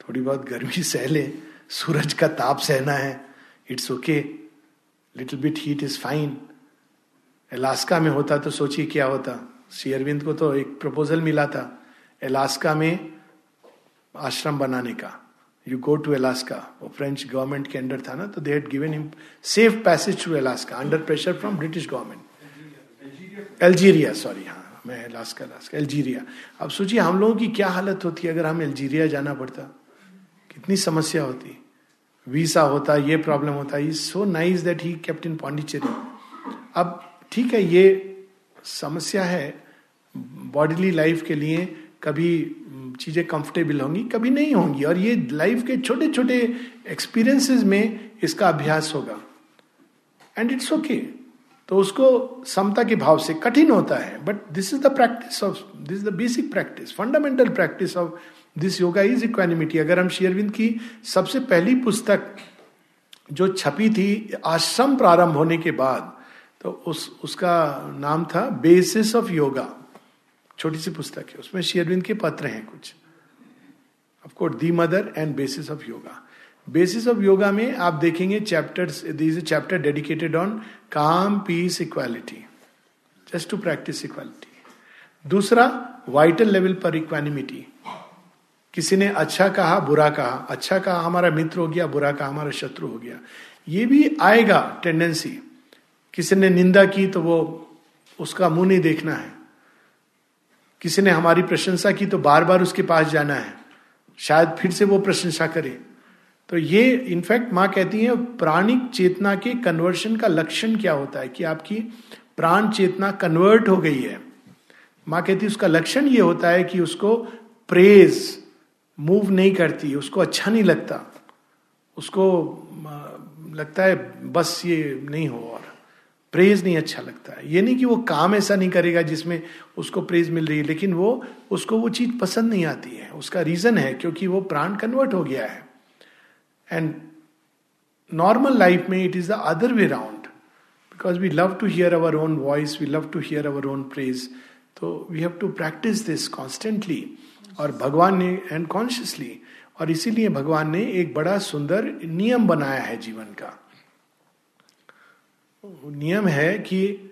थोड़ी बहुत गर्मी सह ले, सूरज का ताप सहना है it's okay little bit heat is fine Alaska में होता तो सोचिए क्या होता। श्री अरविंद को तो एक प्रपोजल मिला था एलास्का में आश्रम बनाने का। यू गो टू एलास्का वो फ्रेंच गवर्नमेंट के अंडर था ना तो they had given him safe passage to Alaska under pressure from British government Algeria sorry हाँ मैं एलास्का एलास्का एल्जीरिया अब सोचिए हम लोगों की क्या हालत होती अगर हम एल्जीरिया जाना पड़ता। कितनी समस्या होती। वीसा होता, ये प्रॉब्लम होता। Is so nice that he kept in Pondicherry अब ठीक है, ये समस्या है बॉडीली लाइफ के लिए, कभी चीज़ें कंफर्टेबल होंगी, कभी नहीं होंगी, और ये लाइफ के छोटे छोटे एक्सपीरियंसेस में इसका अभ्यास होगा। एंड इट्स ओके तो उसको समता के भाव से कठिन होता है but this is the practice of this is the basic practice fundamental practice of this yoga is equanimity अगर हम शेयरविंद की सबसे पहली पुस्तक जो छपी थी आश्रम प्रारंभ होने के बाद तो उस, उसका नाम था बेसिस ऑफ़ योगा छोटी सी पुस्तक है। उसमें शेयरविंद के पत्र हैं कुछ। Of course the mother and basis of yoga basis of yoga में आप देखेंगे chapters this chapter dedicated on calm peace equality just to practice equality दूसरा वाइटल लेवल पर इक्वानिमिटी किसी ने अच्छा कहा, बुरा कहा। अच्छा कहा, हमारा मित्र हो गया, बुरा कहा, हमारा शत्रु हो गया। ये भी आएगा टेंडेंसी किसी ने निंदा की तो वो उसका मुँह नहीं देखना है। किसी ने हमारी प्रशंसा की तो बार बार उसके पास जाना है। शायद फिर से वो प्रशंसा करे। तो ये इनफैक्ट माँ कहती है, प्राणिक चेतना के कन्वर्शन का लक्षण क्या होता है? कि आपकी प्राण चेतना कन्वर्ट हो गई है। माँ कहती है, उसका लक्षण ये होता है कि उसको प्रेज मूव नहीं करती, उसको अच्छा नहीं लगता। उसको लगता है, बस ये नहीं हो और। प्रेज नहीं अच्छा लगता है। ये नहीं कि वो काम ऐसा नहीं करेगा जिसमें उसको प्रेज मिल रही है, लेकिन वो, उसको वो चीज़ पसंद नहीं आती है। उसका रीजन है क्योंकि वो प्राण कन्वर्ट हो गया है। एंड नॉर्मल लाइफ में it is the other way round because we love to hear our own voice we love to hear our own praise तो we have to practice this constantly और भगवान ने एंड कॉन्शियसली और इसीलिए भगवान ने एक बड़ा सुंदर नियम बनाया है जीवन का। नियम है कि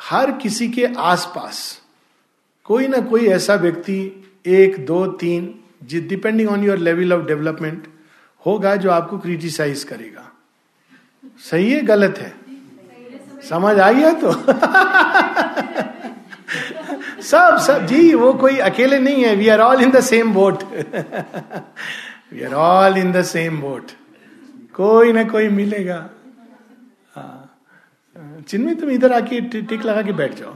हर किसी के आसपास कोई ना कोई ऐसा व्यक्ति एक, दो, तीन depending on your level of development होगा जो आपको क्रिटिसाइज करेगा। सही है, गलत है? समझ आई है तो? सब सब, जी, वो कोई अकेले नहीं है we are all in the same boat we are all in the same boat कोई ना कोई मिलेगा। चिन्मी तुम इधर आके टिक लगा के बैठ जाओ।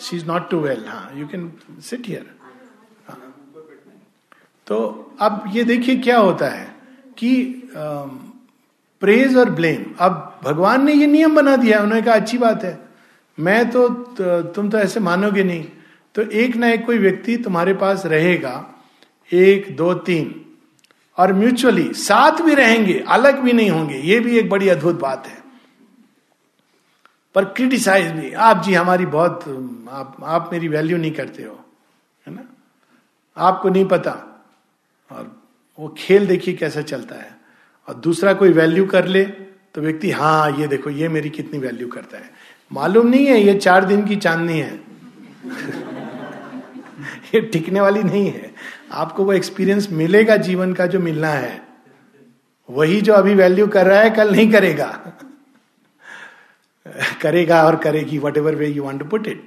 She is not too well हाँ यू कैन सिट हियर तो अब ये देखिए क्या होता है कि प्रेज और ब्लेम अब भगवान ने ये नियम बना दिया, उन्होंने कहा, अच्छी बात है। मैं तो तुम तो ऐसे मानोगे नहीं। तो एक ना एक कोई व्यक्ति तुम्हारे पास रहेगा, एक, दो, तीन। और म्यूचुअली साथ भी रहेंगे, अलग भी नहीं होंगे। ये भी एक बड़ी अद्भुत बात है। पर क्रिटिसाइज भी आप जी, हमारी बहुत, आप आप मेरी वैल्यू नहीं करते हो, है ना? आपको नहीं पता। और वो खेल देखिए कैसा चलता है। और दूसरा कोई वैल्यू कर ले तो व्यक्ति हाँ ये देखो, ये मेरी कितनी वैल्यू करता है। मालूम नहीं है, ये चार दिन की चांदनी है। ये टिकने वाली नहीं है। आपको वो एक्सपीरियंस मिलेगा जीवन का जो मिलना है। वही जो अभी वैल्यू कर रहा है, कल नहीं करेगा। करेगा और करेगी what ever way you want to put it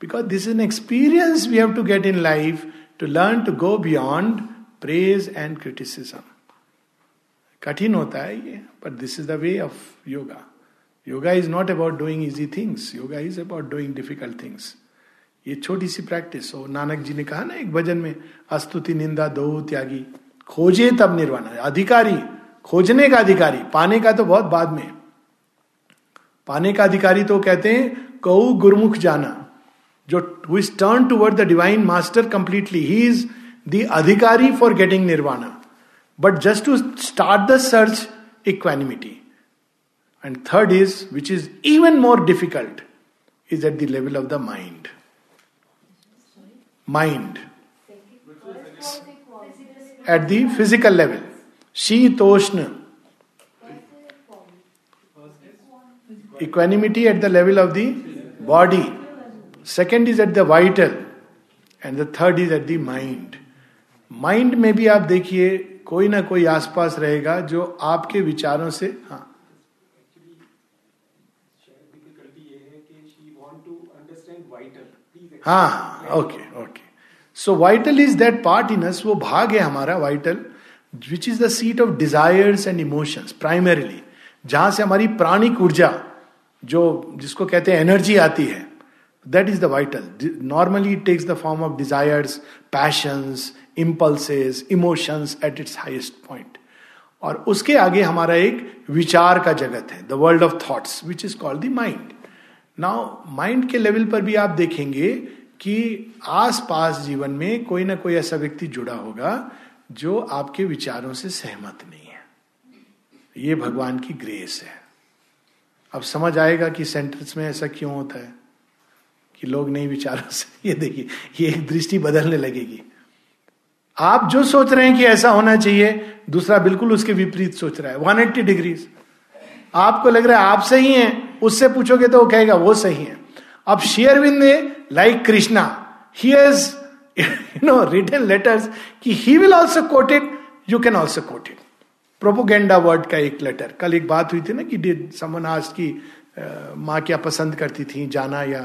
because this is an experience we have to get in life to learn to go beyond praise and criticism कठिन होता है ये but this is the way of yoga yoga is not about doing easy things yoga is about doing difficult things ये छोटी सी प्रैक्टिस हो नानक जी ने कहा ना एक भजन में अस्तुति निंदा दो त्यागी खोजे तब निर्वाण अधिकारी खोजने का अधिकारी पाने का तो बहुत बाद में पाने का अधिकारी तो कहते हैं कऊ गुरमुख जाना। जो हुई turn toward the divine master completely he is the अधिकारी for getting nirvana but just to start the search equanimity and third is which is even more difficult is at the of the mind mind at the physical level शीतोष्ण Equanimity at the level of the body. Second is at the vital. And the third is at the mind mind में भी आप देखिए, कोई ना कोई आसपास रहेगा जो आपके विचारों से हाँ हाँ okay okay so vital is that part in us वो भाग है हमारा vital which is the seat of desires and emotions primarily जहाँ से हमारी प्राणिक ऊर्जा जो जिसको कहते हैं एनर्जी आती है that is the vital normally it takes the form of desires passions impulses emotions at its highest point और उसके आगे हमारा एक विचार का जगत है the world of thoughts which is called the mind now mind के लेवल पर भी आप देखेंगे कि आसपास जीवन में कोई ना कोई ऐसा व्यक्ति जुड़ा होगा जो आपके विचारों से सहमत नहीं है। ये भगवान की ग्रेस है। अब समझ आएगा कि सेंटेंस में ऐसा क्यों होता है, कि लोग नहीं विचारों से। ये देखिए, ये एक दृष्टि बदलने लगेगी। आप जो सोच रहे हैं कि ऐसा होना चाहिए, दूसरा बिल्कुल उसके विपरीत सोच रहा है। वन एट्टी डिग्रीज आपको लग रहा है आप सही हैं, उससे पूछोगे तो वो कहेगा, वो सही है। अब शेयरविंद like Krishna he has you know written letters कि he will also quote it you can also quote it propaganda word का एक लेटर। कल एक बात हुई थी ना कि डिड समन आज की माँ क्या पसंद करती थी जाना या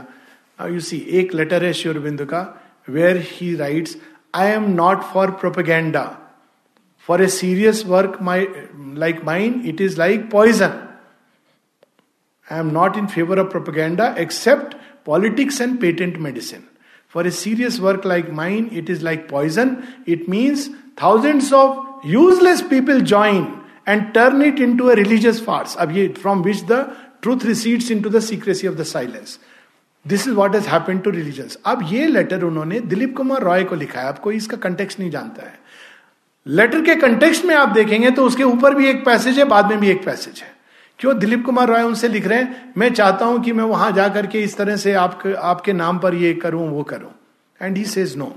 यू सी एक लेटर है शिवरबिंदु का where he writes I am not for propaganda for a serious work my like mind it is like poison I am not in favour of propaganda accept politics and patent medicine For a serious work like mine, it is like poison. It means thousands of people join and turn it it into a religious farce. अब ये from which the truth recedes into the secrecy of the silence. This is what has happen to religions अब ये लेटर उन्होंने दिलीप कुमार रॉय को लिखा है आपको इसका कंटेक्स नहीं जानता है लेटर के कंटेक्स्ट में आप देखेंगे तो उसके ऊपर भी एक पैसेज है बाद में भी एक पैसेज है क्यों दिलीप कुमार रॉय उनसे लिख रहे हैं मैं चाहता हूँ कि मैं वहाँ जाकर के इस तरह से आप, आपके नाम पर ये करूँ वो करूँ and he says no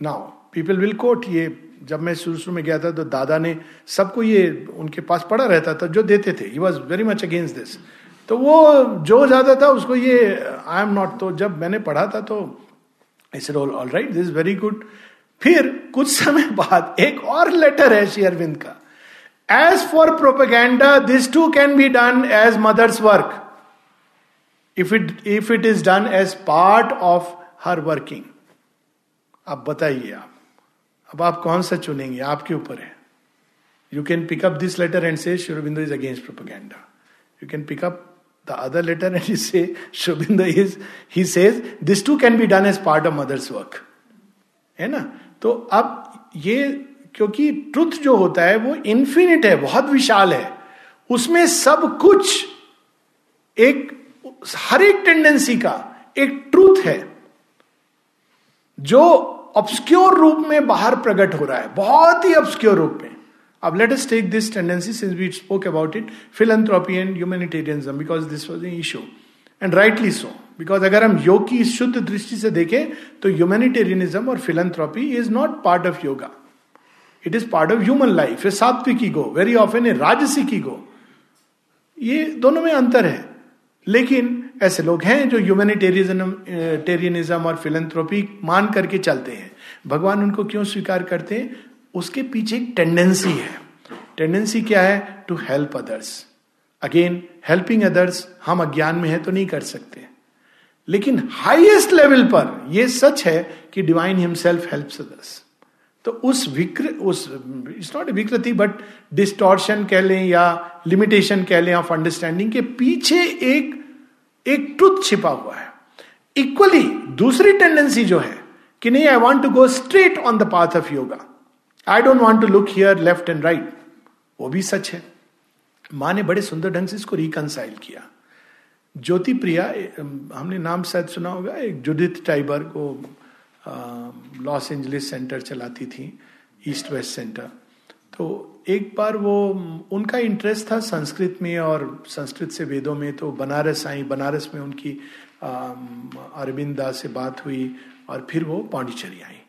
now people will quote ये जब मैं शुरू शुरू में गया था तो दादा ने सबको ये उनके पास पड़ा रहता था जो देते थे। He was very much against this तो वो जो ज़्यादा था उसको ये आई एम नॉट तो जब मैंने पढ़ा था तो ऐसे role all right this very good फिर कुछ समय बाद एक और लेटर है श्री अरविंद का। As for propaganda this too can be done as Mother's work if it if it is done as part of her working. अब बताइए आप। अब आप कौन सा चुनेंगे? आपके ऊपर है। You can pick up this letter and say Sri Aurobindo is against propaganda you can pick up the other letter and say Sri Aurobindo is he says this too can be done as part of Mother's work है ना? तो अब ये, क्योंकि ट्रुथ जो होता है वो इन्फिनिट है, बहुत विशाल है। उसमें सब कुछ एक, हर एक टेंडेंसी का एक ट्रूथ है। जो ऑब्सक्योर रूप में बाहर प्रकट हो रहा है, बहुत ही ऑब्सक्योर रूप में। अब let us take this tendency since we spoke about it philanthropy and humanitarianism because this was an issue and rightly so because अगर हम योग की शुद्ध दृष्टि से देखें तो ह्यूमैनिटेरियनिज्म और philanthropy is not part of yoga it is part of human life a sattvik ego very often ए राजसिक ईगो ये दोनों में अंतर है। लेकिन ऐसे लोग हैं जो ह्यूमैनिटेरियनिज्म टेरियनिज्म और फिलंथ्रोपी मान करके चलते हैं। भगवान उनको क्यों स्वीकार करते हैं? उसके पीछे एक टेंडेंसी है। टेंडेंसी क्या है? To help others again helping others हम अज्ञान में है तो नहीं कर सकते। लेकिन हाईएस्ट लेवल पर यह सच है कि डिवाइन हिमसेल्फ हेल्प्स अदर्स तो उस विकृ उस इट्स नॉट विकृति बट डिस्टॉर्शन कह लें या लिमिटेशन कह लें ऑफ़ अंडरस्टैंडिंग के पीछे एक एक ट्रुथ छिपा हुआ है। इक्वली दूसरी टेंडेंसी जो है कि नहीं I want to go straight on the path of yoga I don't want to look here left and right वो भी सच है। माँ ने बड़े सुंदर ढंग से इसको रिकनसाइल किया। ज्योति प्रिया हमने नाम शायद सुना होगा, एक जुडिथ टाइबर को लॉस एंजलिस सेंटर चलाती थी ईस्ट वेस्ट सेंटर तो एक बार वो उनका इंटरेस्ट था संस्कृत में और संस्कृत से वेदों में तो बनारस आई। बनारस में उनकी अरविंद दास से बात हुई और फिर वो पांडिचेरी आई।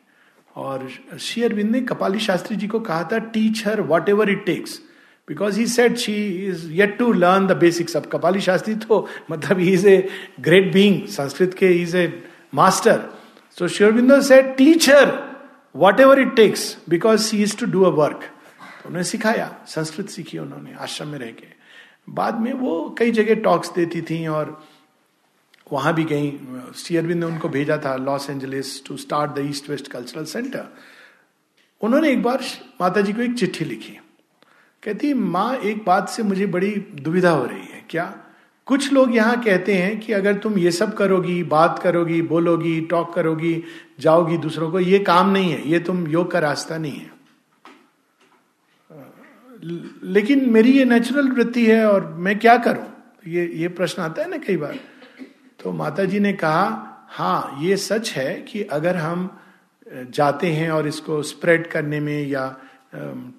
और श्री अरविंद ने कपाली शास्त्री जी को कहा था teach her whatever it takes because he said she is yet to learn the basics अब कपाली शास्त्री तो मतलब he is a great being Sanskrit के is a master Sri Aurobindo said, teach her whatever it takes. Because she is to do a work. उन्होंने सिखाया, संस्कृत सीखी उन्होंने, आश्रम में रह के। बाद में वो कई जगह टॉक्स देती थी और वहाँ भी गई श्री अरविंद ने उनको भेजा था Los Angeles to start the East West Cultural Centre उन्होंने एक बार माता जी को एक चिट्ठी लिखी। कहती, माँ, एक बात से मुझे बड़ी दुविधा हो रही है। क्या कुछ लोग यहाँ कहते हैं कि अगर तुम ये सब करोगी, बात करोगी, बोलोगी टॉक करोगी, जाओगी दूसरों को, ये काम नहीं है, ये तुम योग का रास्ता नहीं है। लेकिन मेरी ये नेचुरल वृत्ति है और मैं क्या करूँ? ये ये प्रश्न आता है ना कई बार। तो माता जी ने कहा हाँ ये सच है कि अगर हम जाते हैं और इसको स्प्रेड करने में या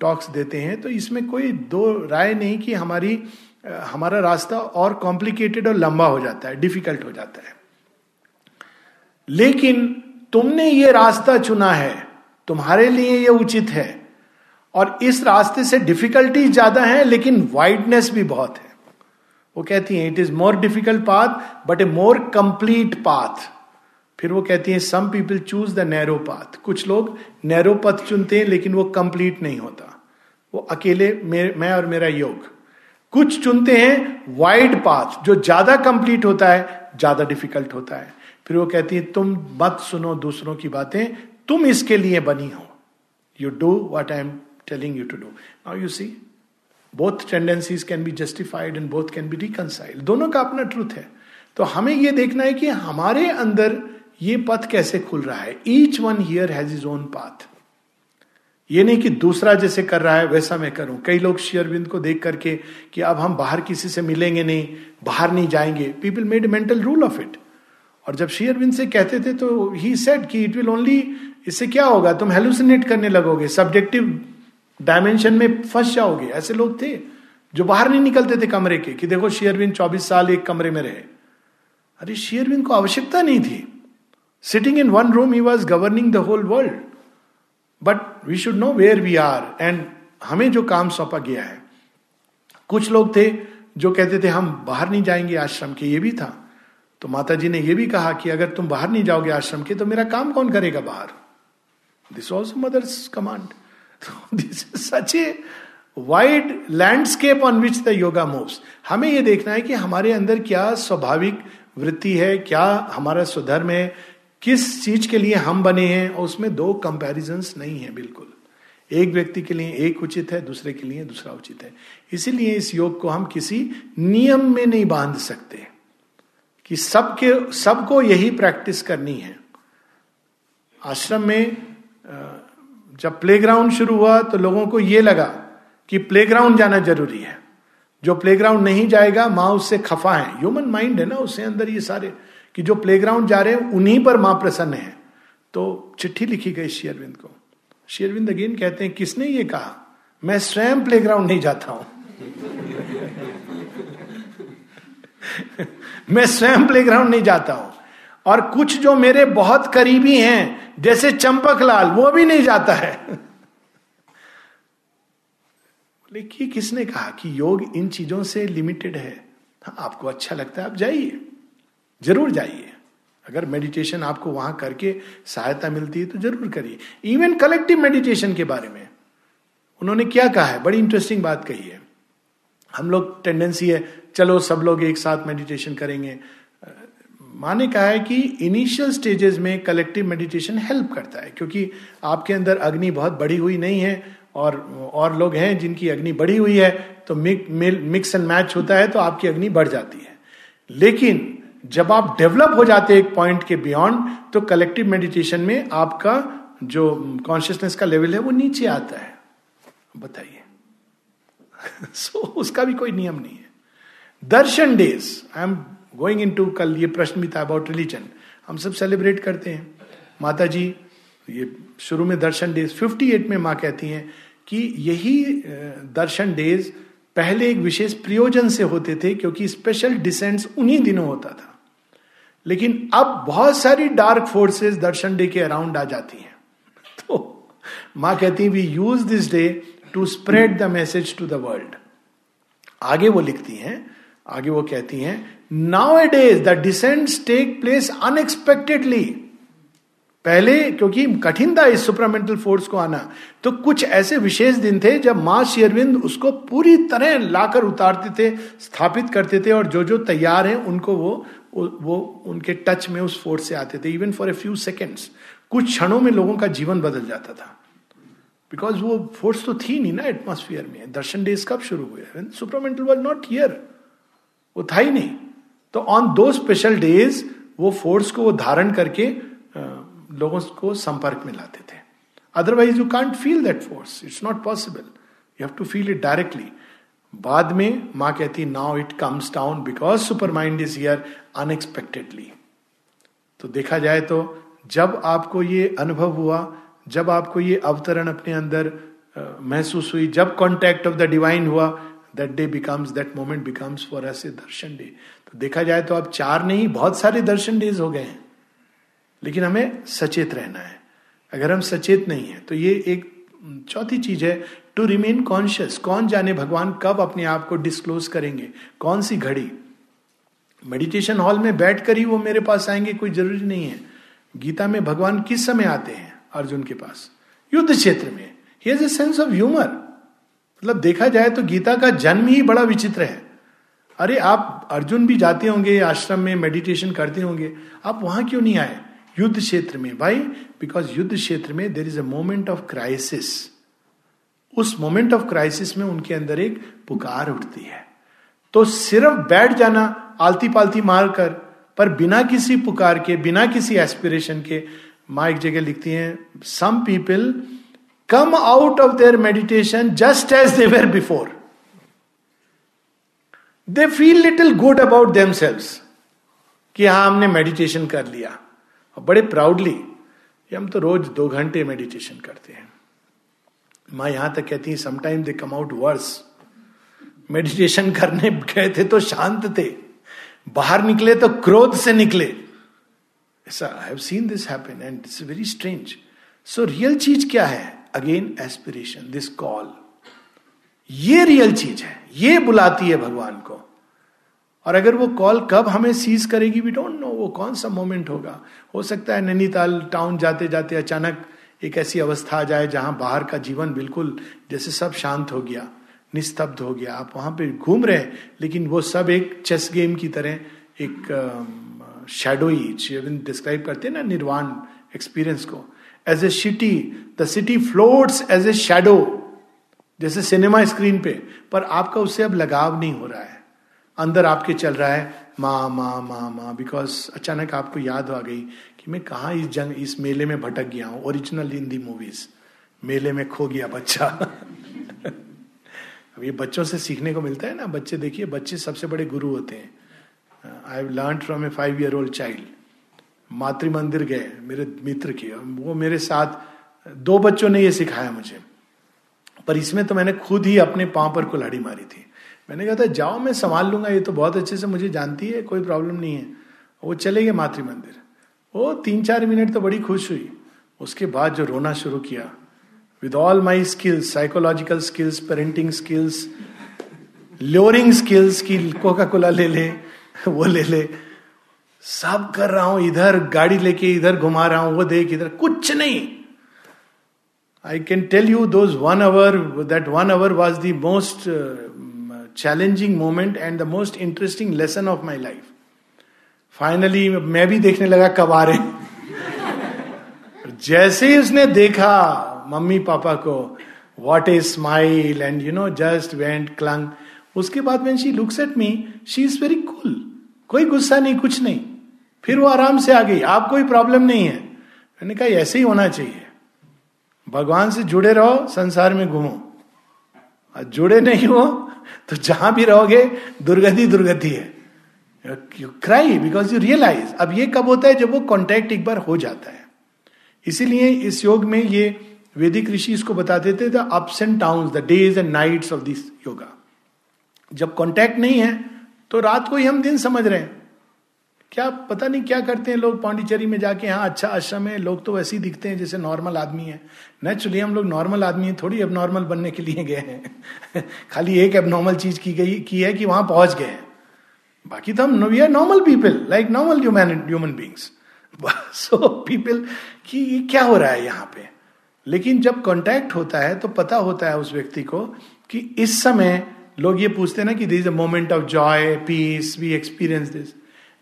टॉक्स देते हैं तो इसमें कोई दो राय नहीं कि हमारी हमारा रास्ता और कॉम्प्लिकेटेड और लंबा हो जाता है डिफ़िकल्ट हो जाता है। लेकिन तुमने ये रास्ता चुना है, तुम्हारे लिए ये उचित है। और इस रास्ते से डिफिकल्टी ज़्यादा है, लेकिन वाइडनेस भी बहुत है। वो कहती है it is more difficult path but a more complete path फिर वो कहती हैं some people choose the narrow path कुछ लोग नैरो पथ चुनते हैं, लेकिन वो कंप्लीट नहीं होता। वो अकेले मैं और मेरा योग। कुछ चुनते हैं वाइड पाथ जो ज़्यादा कंप्लीट होता है, ज़्यादा डिफ़िकल्ट होता है। फिर वो कहती है, तुम मत सुनो दूसरों की बातें, तुम इसके लिए बनी हो। You do what I am telling you to do now you see both tendencies can be justified and both can be reconciled दोनों का अपना ट्रूथ है। तो हमें यह देखना है कि हमारे अंदर ये पथ कैसे खुल रहा है। Each one here has his own path ये नहीं कि दूसरा जैसे कर रहा है, वैसा मैं करूँ। कई लोग शेयरविंद को देख करके कि अब हम बाहर किसी से मिलेंगे नहीं, बाहर नहीं जाएँगे। People made mental rule of it और जब शेयरविंद से कहते थे तो ही सेड कि इट विल ओनली इससे क्या होगा? तुम हेलुसिनेट करने लगोगे। सब्जेक्टिव डायमेंशन में फंस जाओगे। ऐसे लोग थे जो बाहर नहीं निकलते थे कमरे के, कि देखो शेयरविंद 24 साल एक कमरे में रहे। अरे शेयरविंद को आवश्यकता नहीं थी। Sitting in one room he was governing the whole world but we should know where we are and हमें जो काम सौंपा गया है। कुछ लोग थे जो कहते थे, हम बाहर नहीं जाएँगे आश्रम के। ये भी था। तो माता जी ने यह भी कहा कि अगर तुम बाहर नहीं जाओगे आश्रम के तो मेरा काम कौन करेगा बाहर? This also Mother's command this is such a wide landscape on which the yoga moves हमें यह देखना है कि हमारे अंदर क्या स्वाभाविक वृत्ति है, क्या हमारा स्वधर्म है, किस चीज़ के लिए हम बने हैं, और उसमें दो कंपैरिजन नहीं है बिल्कुल। एक व्यक्ति के लिए एक उचित है, दूसरे के लिए दूसरा उचित है। इसीलिए इस योग को हम किसी नियम में नहीं बाँध सकते कि सबके, सबको यही प्रैक्टिस करनी है। आश्रम में जब प्लेग्राउंड शुरू हुआ तो लोगों को यह लगा कि प्लेग्राउंड जाना ज़रूरी है। जो प्लेग्राउंड नहीं जाएगा, माँ उससे खफा है। ह्यूमन माइंड है ना, उससे अंदर ये सारे कि जो प्लेग्राउंड जा रहे हैं, उन्हीं पर माँ प्रसन्न है। तो चिट्ठी लिखी गई शेयरविंद को। शेयरविंद अगेन कहते हैं, किसने ये कहा? मैं स्वयं प्लेग्राउंड नहीं जाता हूँ। मैं स्वयं प्लेग्राउंड नहीं जाता हूँ। और कुछ जो मेरे बहुत करीबी हैं, जैसे चंपक लाल वो भी नहीं जाता है। लेकिन किसने कहा कि योग इन चीज़ों से लिमिटेड है? आपको अच्छा लगता है, आप जाइए। ज़रूर जाइए। अगर मेडिटेशन आपको वहाँ करके सहायता मिलती है तो ज़रूर करिए। इवन कलेक्टिव मेडिटेशन के बारे में। उन्होंने क्या कहा है? बड़ी इंटरेस्टिंग बात कही है। हम लोग टेंडेंसी है, चलो सब लोग एक साथ मेडिटेशन करेंगे। माने कहा है कि इनिशियल स्टेजेस में कलेक्टिव मेडिटेशन हेल्प करता है क्योंकि आपके अंदर अग्नि बहुत बड़ी हुई नहीं है और और लोग हैं जिनकी अग्नि बढ़ी हुई है तो मिक्स एंड मैच होता है तो आपकी अग्नि बढ़ जाती है। लेकिन जब आप डेवलप हो जाते हैं एक पॉइंट के बियॉन्ड तो कलेक्टिव मेडिटेशन में आपका जो कॉन्शियसनेस का लेवल है वो नीचे आता है। बताइए। सो so, उसका भी कोई नियम नहीं है। Darshan days I am going into कल ये प्रश्न भी था अबाउट रिलीजन हम सब सेलिब्रेट करते हैं। माता जी ये शुरू में दर्शन डेज़ 58 में माँ कहती हैं कि यही दर्शन डेज़ पहले एक विशेष प्रयोजन से होते थे क्योंकि स्पेशल डिसेंट्स उन्हीं दिनों होता था। लेकिन अब बहुत सारी डार्क फोर्सेस दर्शन डे के अराउंड आ जाती हैं। तो माँ कहती है we use this day to spread the message to the world आगे वो लिखती हैं आगे वो कहती हैं nowadays the descents take place unexpectedly पहले, क्योंकि कठिन था इस सुपरामेंटल फोर्स को आना तो कुछ ऐसे विशेष दिन थे जब माँ शेरविंद उसको पूरी तरह लाकर उतारते थे, स्थापित करते थे और जो जो तैयार हैं, उनको वो वो उनके टच में उस फोर्स से आते थे even for a few seconds कुछ क्षणों में लोगों का जीवन बदल जाता था। बिकॉज़ वो फोर्स तो थी नहीं ना एटमोस्फियर में। दर्शन डेज़ कब शुरू हुए? सुपरामेंटल वॉज़ नॉट हियर वो था ही नहीं। तो ऑन दो स्पेशल डेज़ वो फोर्स को वो धारण करके लोगों को संपर्क में लाते थे। Otherwise you can't feel that force it's not possible you have to feel it directly बाद में माँ कहती now it comes down because supermind is here unexpectedly तो देखा जाए तो जब आपको ये अनुभव हुआ, जब आपको ये अवतरण अपने अंदर महसूस हुई, जब कॉन्टैक्ट ऑफ़ द डिवाइन हुआ that day becomes that moment becomes for us a darshan day तो देखा जाए तो अब चार नहीं, बहुत सारे दर्शन डेज़ हो गए हैं। लेकिन हमें सचेत रहना है। अगर हम सचेत नहीं है तो ये एक चौथी चीज़ है टू रिमेन कॉन्शियस कौन जाने भगवान कब अपने आप को डिस्क्लोज करेंगे? कौन सी घड़ी? मेडिटेशन हॉल में बैठ कर ही वो मेरे पास आएँगे, कोई ज़रूरी नहीं है। गीता में भगवान किस समय आते हैं? अर्जुन के पास। युद्ध क्षेत्र में। He has a sense of humour मतलब देखा जाए तो गीता का जन्म ही बड़ा विचित्र है। अरे, आप अर्जुन भी जाते होंगे, आश्रम में मेडिटेशन करते होंगे, आप वहाँ क्यों नहीं आए? युद्ध क्षेत्र में। भाई बिकॉज़ युद्ध क्षेत्र में there is a moment of crisis उस मोमेंट ऑफ़ क्राइसिस में उनके अंदर एक पुकार उठती है। तो सिर्फ़ बैठ जाना आलती पालती मार कर पर बिना किसी पुकार के, बिना किसी एस्पिरेशन के, माँ एक जगह लिखती हैं some people come out of their meditation just as were before they feel little good about them कि हाँ हमने मेडिटेशन कर लिया। और बड़े प्राउडली हम तो रोज दो घंटे मेडिटेशन करते हैं। माँ यहाँ तक कहती है sometime they come out worse meditation करने गए थे तो शांत थे। बाहर निकले तो क्रोध से निकले। ऐसा I have seen this happen and it's very strange so real चीज़ क्या है? अगेन एस्पिरेशन दिस कॉल ये रियल चीज़ है, ये बुलाती है भगवान को। और अगर वो कॉल कब हमें सीज करेगी वी डोंट नो वो कौन सा मोमेंट होगा। हो सकता है नैनीताल टाउन जाते जाते अचानक एक ऐसी अवस्था आ जाए जहाँ बाहर का जीवन बिल्कुल जैसे सब शांत हो गया, निस्तब्ध हो गया। आप वहाँ पे घूम रहे लेकिन वो सब एक चेस गेम की तरह, एक शेडो डिस्क्राइब करते हैं ना, निर्वाण एक्सपीरियंस को। As a city the city floats as a shadow जैसे सिनेमा स्क्रीन पे, पर आपका उससे अब लगाव नहीं हो रहा है। अंदर आपके चल रहा है, माँ माँ माँ माँ बिकॉज़ अचानक आपको याद आ गई कि मैं कहा इस जंग, इस मेले में भटक गया हूँ ओरिजिनल हिंदी मूवीज़ मेले में खो गया बच्चा। अब ये बच्चों से सीखने को मिलता है ना, बच्चे देखिए, बच्चे सबसे बड़े गुरु होते हैं। I have learn from a five year old child Matrimandir गए, मेरे मित्र के वो मेरे साथ, दो बच्चों ने ये सिखाया मुझे। पर इसमें तो मैंने खुद ही अपने पाँव पर कुल्हाड़ी मारी थी। मैंने कहा था, जाओ, मैं संभाल लूँगा, ये तो बहुत अच्छे से मुझे जानती है, कोई प्रॉब्लम नहीं है। वो चले गए मातृ मंदिर वो तीन चार मिनट तो बड़ी खुश हुई। उसके बाद जो रोना शुरू किया with all my skills psychological skills parenting skills luring skills की कोका कोला ले ले, वो ले ले। सब कर रहा हूँ, इधर गाड़ी लेके इधर घुमा रहा हूँ, वो देख इधर, कुछ नहीं। I can tell you those one hour that one hour was the most challenging moment and the most interesting lesson of my life finally मैं भी देखने लगा कब आ रहे जैसे ही उसने देखा मम्मी पापा को what is smile and you know just went clung उसके बाद में she looks at me she is very cool कोई गुस्सा नहीं, कुछ नहीं। फिर वो आराम से आ गई। आप कोई प्रॉब्लम नहीं है। मैंने कहा, ऐसे ही होना चाहिए। भगवान से जुड़े रहो, संसार में घूमो। और जुड़े नहीं हो तो जहाँ भी रहोगे, दुर्गति दुर्गति है। You cry because you realize अब ये कब होता है? जब वो कॉन्टेक्ट एक बार हो जाता है। इसीलिए इस योग में ये वैदिक ऋषि इसको बताते थे the ups and down the days and nights of this yoga जब कॉन्टैक्ट नहीं है तो रात को ही हम दिन समझ रहे हैं। क्या पता नहीं क्या करते हैं लोग पांडिचेरी में जाके हाँ अच्छा आश्रम है, लोग तो वैसे ही दिखते हैं जैसे नॉर्मल आदमी है। नेचुरली हम लोग नॉर्मल आदमी हैं, थोड़ी अब नॉर्मल बनने के लिए गए हैं। खाली एक अब नॉर्मल चीज़ की गई, की है कि वहाँ पहुँच गए हैं। बाकी तो हम we are normal people like normal human beings so people कि ये क्या हो रहा है यहाँ पे? लेकिन जब कांटेक्ट होता है तो पता होता है उस व्यक्ति को कि इस समय लोग ये पूछते हैं ना कि this a moment of joy peace we experience this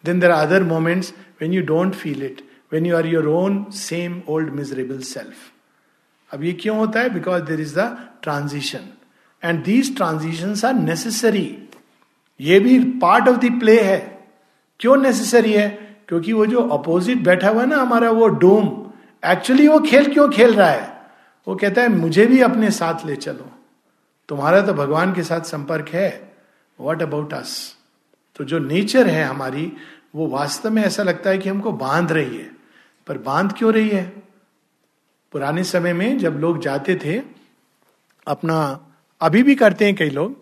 then there other moments when you don't feel it when you are your own same old miserable self अब ये क्यों होता है? Because there is the transition and these transition are necessary ये भी पार्ट ऑफ़ द प्ले है. क्यों नेसेसरी है? क्योंकि वो जो अपोजिट बैठा हुआ है ना हमारा, वो डोम एक्चुअली वो खेल क्यों खेल रहा है? वो कहता है, मुझे भी अपने साथ ले चलो। तुम्हारा तो भगवान के साथ संपर्क है। वॉट अबाउट अस तो जो नेचर है हमारी, वो वास्तव में ऐसा लगता है कि हमको बाँध रही है। पर बाँध क्यों रही है? पुराने समय में जब लोग जाते थे, अपना, अभी भी करते हैं कई लोग,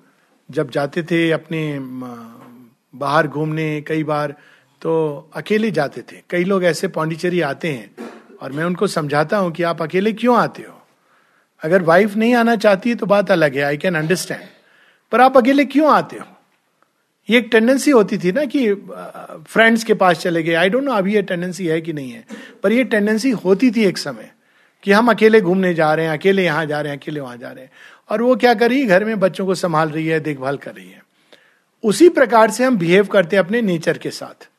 जब जाते थे अपने बाहर घूमने कई बार तो अकेले जाते थे। कई लोग ऐसे पौंडीचेरी आते हैं, और मैं उनको समझाता हूँ कि आप अकेले क्यों आते हो? अगर वाइफ नहीं आना चाहती है तो बात अलग है आई कैन अंडरस्टैंड पर आप अकेले क्यों आते हो? ये एक टेंडेंसी होती थी ना कि फ्रेंड्स के पास चले गए। आई डोंट नो अभी ये टेंडेंसी है कि नहीं है। पर ये टेंडेंसी होती थी एक समय कि हम अकेले घूमने जा रहे हैं, अकेले यहाँ जा रहे हैं, अकेले वहाँ जा रहे हैं। और वो क्या कर रही है? घर में बच्चों को संभाल रही है, देखभाल कर रही है। उसी प्रकार से हम बिहेव करते हैं अपने नेचर के साथ।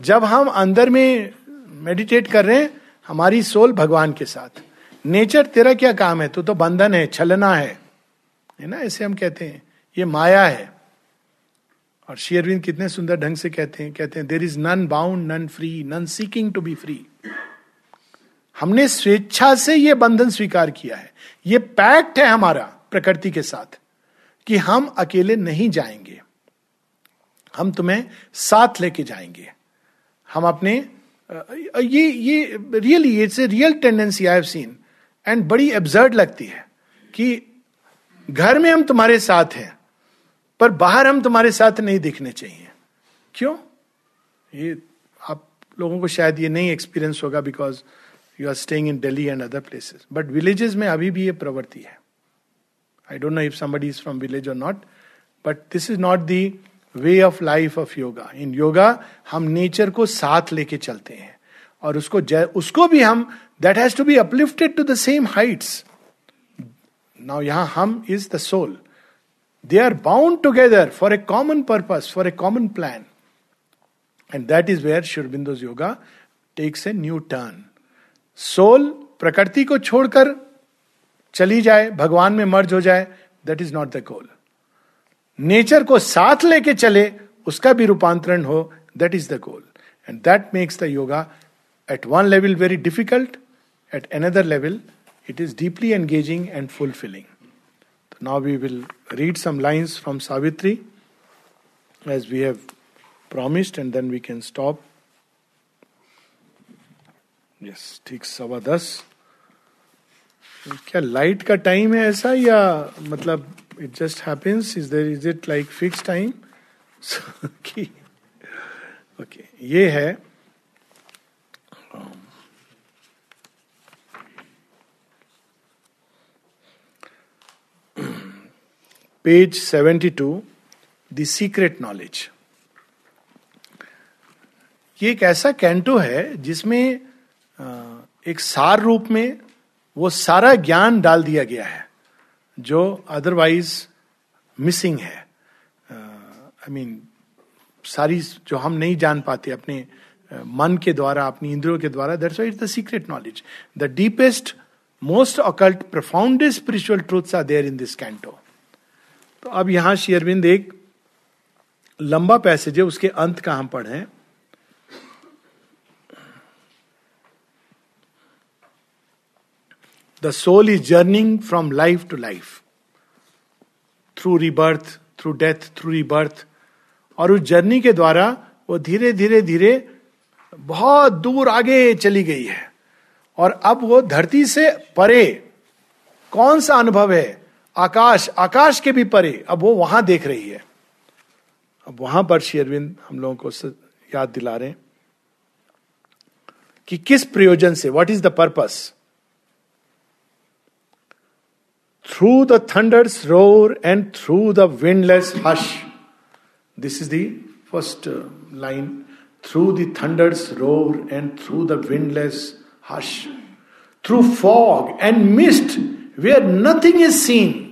जब हम अंदर में मेडिटेट कर रहे हैं, हमारी सोल भगवान के साथ। नेचर तेरा क्या काम है? तू तो बंधन है, छलना है। है ना? ऐसे हम कहते हैं। ये माया है। और शेयरविंद कितने सुंदर ढंग से कहते हैं कहते हैं there is none bound none free none seeking to be free हमने स्वेच्छा से यह बंधन स्वीकार किया है। ये पैक्ट है हमारा प्रकृति के साथ कि हम अकेले नहीं जाएँगे। हम तुम्हें साथ लेके जाएँगे। हम अपने ये ये really it's a real tendency I have seen and बड़ी एब्जर्ड लगती है कि घर में हम तुम्हारे साथ हैं। पर बाहर हम तुम्हारे साथ नहीं दिखने चाहिए। क्यों? ये आप लोगों को शायद ये नहीं एक्सपीरियंस होगा because you are staying in Delhi and other places but villages में अभी भी ये प्रवृत्ति है। I don't know if somebody is from village और not but this is not the way of life of yoga in yoga हम नेचर को साथ लेके चलते हैं। और उसको उसको भी हम that has to be uplifted to the same heights now यहाँ हम is the soul they are bound together for a common purpose for a common plan and that is where Sri Aurobindo's yoga takes a new turn soul प्रकृति को छोड़कर चली जाए भगवान में मर्ज हो जाए that is not the goal nature को साथ लेके चले उसका भी रूपांतरण हो that is the goal and that makes the yoga at one level very difficult at another level it is deeply engaging and fulfilling. Now we will read some lines from Savitri as we have promised, and then we can stop. Yes, ठीक सवा दस क्या लाइट का टाइम है ऐसा या मतलब it just happens is there is it like fix time okay ये है page seventy two, the secret knowledge. ये एक ऐसा कैंटो है जिसमें एक सार रूप में वो सारा ज्ञान डाल दिया गया है, जो अदरवाइज़ मिसिंग है। आई मीन सारी जो हम नहीं जान पाते, अपने मन के द्वारा, अपनी इंद्रियों के द्वारा that's is the secret knowledge the deepest most occult profoundest spiritual truths are there in this canto तो अब यहाँ शेयरबिंद एक लंबा पैसेज है, उसके अंत का हम पढ़े। The soul is journeying from life to life through rebirth through death through rebirth और उस जर्नी के द्वारा वो धीरे धीरे धीरे बहुत दूर आगे चली गई है। और अब वो धरती से परे कौन सा अनुभव है? आकाश आकाश के भी परे, अब वो वहाँ देख रही है। अब वहाँ पर शेरविंद हम लोगों को याद दिला रहे कि किस प्रयोजन से what is the purpose through the thunder's roar and through the windless hush this is the first line through the thunder's roar and through the windless hush through fog and mist where nothing is seen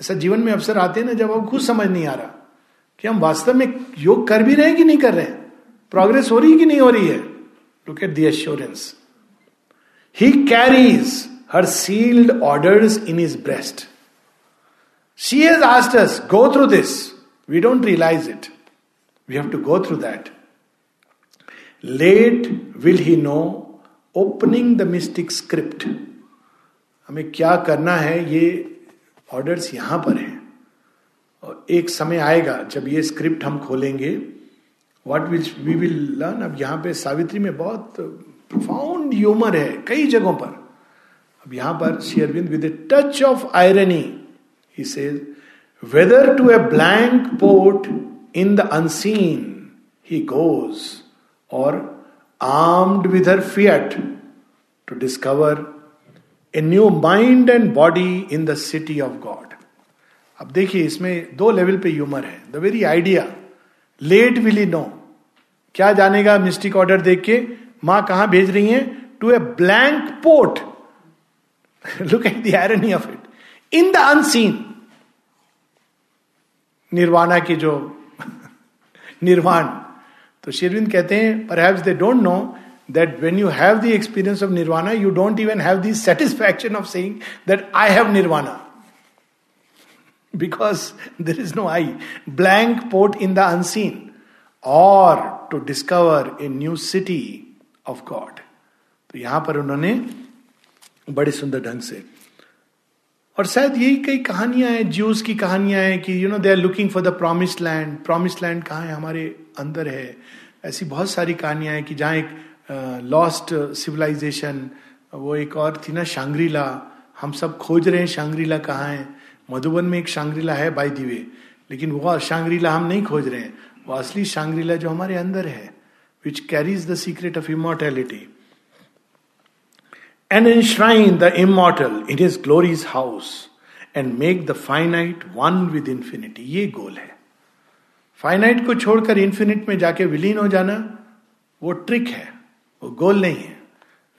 ऐसा जीवन में अवसर आते हैं ना जब अब खुद समझ नहीं आ रहा कि हम वास्तव में योग कर भी रहे हैं कि नहीं कर रहे हैं? प्रोग्रेस हो रही है कि नहीं हो रही है? Look at the assurance he carries her sealed orders in his breast she has asked us go through this we don't realize it we have to go through that late will he know opening the mystic script हमें क्या करना है? ये ऑर्डर्स यहाँ पर हैं। और एक समय आएगा जब ये स्क्रिप्ट हम खोलेंगे। What which we will learn अब यहाँ पे सावित्री में बहुत प्रोफाउंड ह्यूमर है कई जगहों पर। अब यहाँ पर शेयरविंद with a touch of irony he says whether to a blank port in the unseen he goes or armed with her fiat to discover a new mind and body in the city of God अब देखिए, इसमें दो लेवल पे ह्यूमर है। The very idea let will know क्या जानेगा मिस्टिक ऑर्डर देख के? माँ कहाँ भेज रही है? To a blank port look at the irony of it in the unseen nirvana की जो निर्वाण। तो शेरविंद कहते हैं पर they don't know that when you have the experience of nirvana you don't even have the satisfaction of saying that I have nirvana because there is no I blank port in the unseen or to discover a new city of God तो यहाँ पर उन्होंने बड़े सुंदर ढंग से और शायद यही कई कहानियाँ हैं ज्यूस की कहानियाँ हैं कि you know they are looking for the promise land promise land कहाँ है? हमारे अंदर है। ऐसी बहुत सारी कहानियाँ हैं कि जहाँ एक लॉस्ट सिविलाइजेशन वो एक और थी ना शांग्रीला। हम सब खोज रहे हैं शांग्रीला कहाँ है। मधुबन में एक शांग्रीला है बाई दिवे लेकिन वो शांग्रीला हम नहीं खोज रहे हैं। वो असली शांग्रीला जो हमारे अंदर है which carries the secret of immortality and enshrine the immortal in his glory's house and make the finite one with infinity. ये गोल है। फाइनाइट को छोड़कर इन्फिनिट में जाके विलीन हो जाना, वो ट्रिक है। वो गोल नहीं है।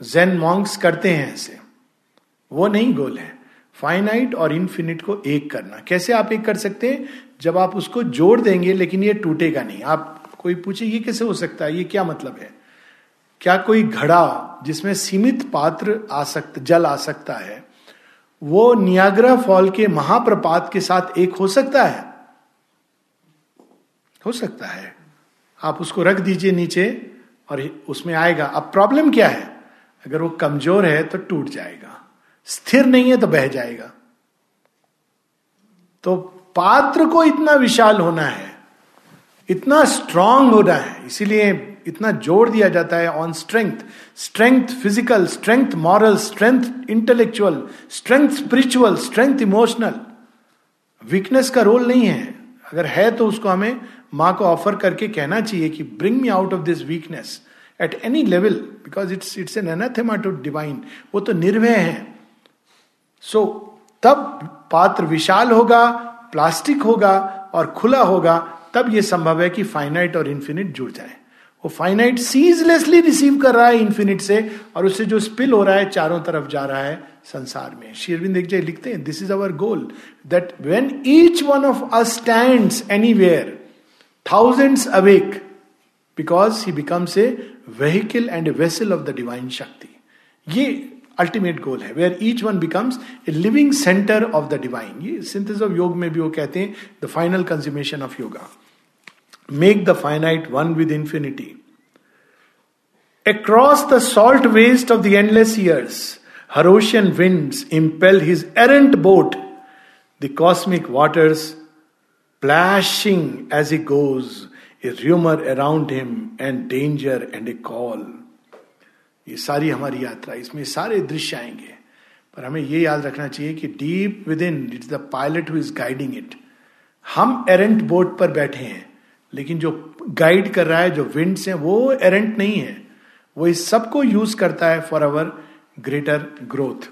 जेन मॉन्क्स करते हैं ऐसे। वो नहीं गोल है। फाइनाइट और इन्फिनिट को एक करना। कैसे आप एक कर सकते हैं? जब आप उसको जोड़ देंगे, लेकिन ये टूटेगा नहीं। आप कोई पूछे, ये कैसे हो सकता है? ये क्या मतलब है? क्या कोई घड़ा जिसमें सीमित पात्र आ सकता जल आ सकता है, वो नियाग्रा फॉल के महाप्रपात के साथ एक हो सकता है? हो सकता है। आप उसको रख दीजिए नीचे। और उसमें आएगा। अब प्रॉब्लम क्या है? अगर वो कमज़ोर है तो टूट जाएगा। स्थिर नहीं है तो बह जाएगा। तो पात्र को इतना विशाल होना है, इतना स्ट्रांग होना है, इसीलिए इतना ज़ोर दिया जाता है on strength strength physical strength moral strength intellectual strength spiritual strength emotional weakness का रोल नहीं है। अगर है तो उसको हमें माँ को ऑफ़र करके कहना चाहिए कि bring me out of this weakness at any level because it's it's an anathema to divine वो तो निर्भय है। सो so, तब पात्र विशाल होगा प्लास्टिक होगा और खुला होगा तब यह संभव है कि फाइनाइट और इन्फिनिट जुड़ जाए। वो फाइनाइट सीजलेसली रिसीव कर रहा है इन्फिनिट से और उससे जो स्पिल हो रहा है चारों तरफ़ जा रहा है संसार में। शेरविंद एक लिखते हैं this is our goal that when each one of us stand anywhere Thousands awake because he becomes a vehicle and a vessel of the divine shakti ये अल्टीमेट गोल है where each one becomes a living centre of the divine ये सिंथेस ऑफ योग में भी वो कहते हैं the final consummation of yoga Make the finite one with infinity. Across the salt waste of the endless years, her ocean winds impel his errant boat, the cosmic waters plashing as he goes, a rumor around him, and danger and a call. ये सारी हमारी यात्रा इसमें सारे दृश्य आएँगे। पर हमें ये याद रखना चाहिए कि deep within it's the pilot who is guiding it हम एरेंट बोट पर बैठे हैं लेकिन जो गाइड कर रहा है जो विंड्स हैं वो एरेंट नहीं है। वो इस सबको यूज़ करता है for our greater growth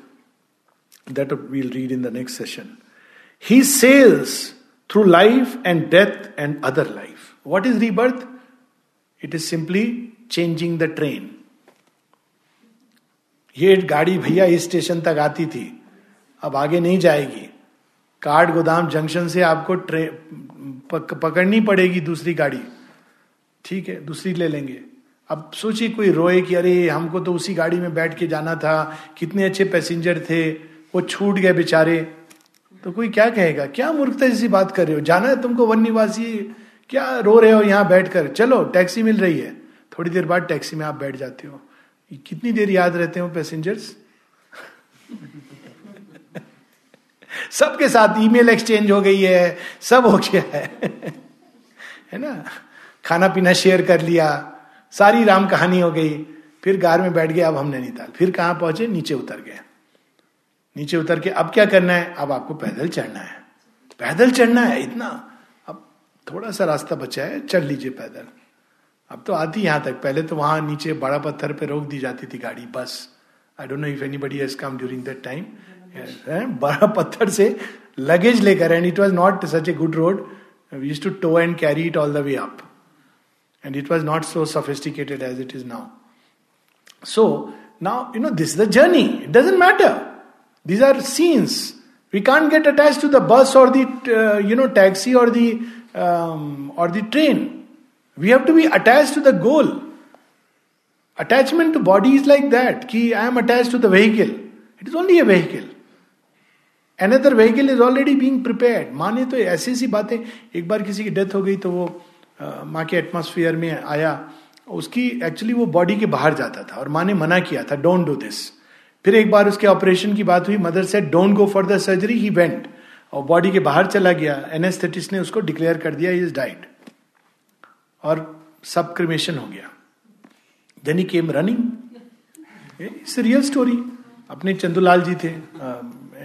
that will read in the next session he sails through life and death and other life what is rebirth it is simply changing the train ये गाड़ी भैया इस स्टेशन तक आती थी। अब आगे नहीं जाएगी। काठ गोदाम जंक्शन से आपको ट्रेन पक, पकड़नी पड़ेगी दूसरी गाड़ी। ठीक है दूसरी ले लेंगे। अब सोचिए कोई रोए कि अरे हमको तो उसी गाड़ी में बैठ के जाना था। कितने अच्छे पैसेंजर थे। वो छूट गए बेचारे। तो कोई क्या कहेगा? क्या मूर्खता जैसी बात कर रहे हो? जाना है तुमको वन निवासी क्या रो रहे हो यहाँ बैठ कर चलो, टैक्सी मिल रही है। थोड़ी देर बाद टैक्सी में आप बैठ जाते हो। कितनी देर याद रहते हो पैसेंजर्स सबके साथ ईमेल एक्सचेंज हो गई है, सब हो गया है। है ना? खाना पीना शेयर कर लिया, सारी राम कहानी हो गई। फिर कार में बैठ गए, अब हम नैनीताल फिर कहाँ पहुँचे? नीचे उतर गए। नीचे उतर के, अब क्या करना है? अब आपको पैदल चढ़ना है। पैदल चढ़ना है? इतना? अब थोड़ा सा रास्ता बचा है चल लीजिए पैदल। अब तो आती यहाँ तक। पहले तो वहाँ नीचे बड़ा पत्थर पे रोक दी जाती थी गाड़ी, बस। I don't know if anybody has come during that time बड़ा पत्थर से लगेज लेकर and it was not such a good road used to tow and carry it all the way up and it was not so sophisticated as it is now so now you know this the journey it doesn't matter these are scenes we can't get attach to the bus or the you know taxi or the or the train we have to be attach to the goal attachment to body is like that कि I am attach to the vehicle it is only a vehicle another vehicle is already being prepare माँ ने तो ऐसी ऐसी बातें, एक बार किसी की डेथ हो गई तो वो माँ के एटमोसफियर में आया, उसकी एक्चुअली वो बॉडी के बाहर जाता था और माँ ने मना किया था डोंट डू दिस फिर एक बार उसके ऑपरेशन की बात हुई मदर से don't go for the surgery he went और बॉडी के बाहर चला गया। एनेस्थेटिस्ट ने उसको डिक्लेयर कर दिया इज़ डाइट और सब क्रिमेशन हो गया। Then he came running real story अपने चंदूलाल जी थे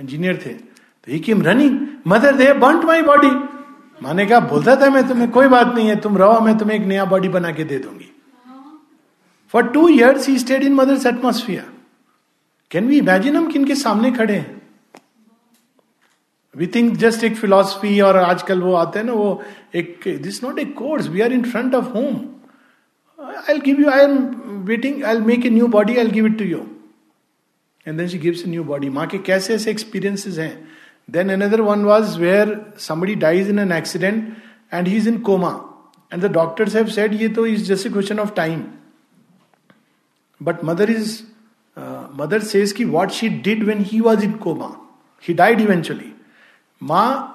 इंजीनियर थे। तो he came running mother they burnt my body माने कहा, बोलता था मैं तुम्हें, कोई बात नहीं है, तुम रहो, मैं तुम्हें एक नया बॉडी बना के दे दूँगी. For two years he stayed in mother's atmosphere can we imagine हम किन के सामने खड़े हैं? वी थिंक जस्ट एक फिलोसफी और आजकल वो आते हैं ना, वो एक this not a course we are in front of home I give you I am waiting I make a new body I give it to you and then she gives a new body माँ के कैसे ऐसे एक्सपीरियंसेस हैं? Then another one was where somebody dies in an accident and he is in coma and the doctors have तो is just a question of time but mother is mother says की what she did when he was in coma he died eventually माँ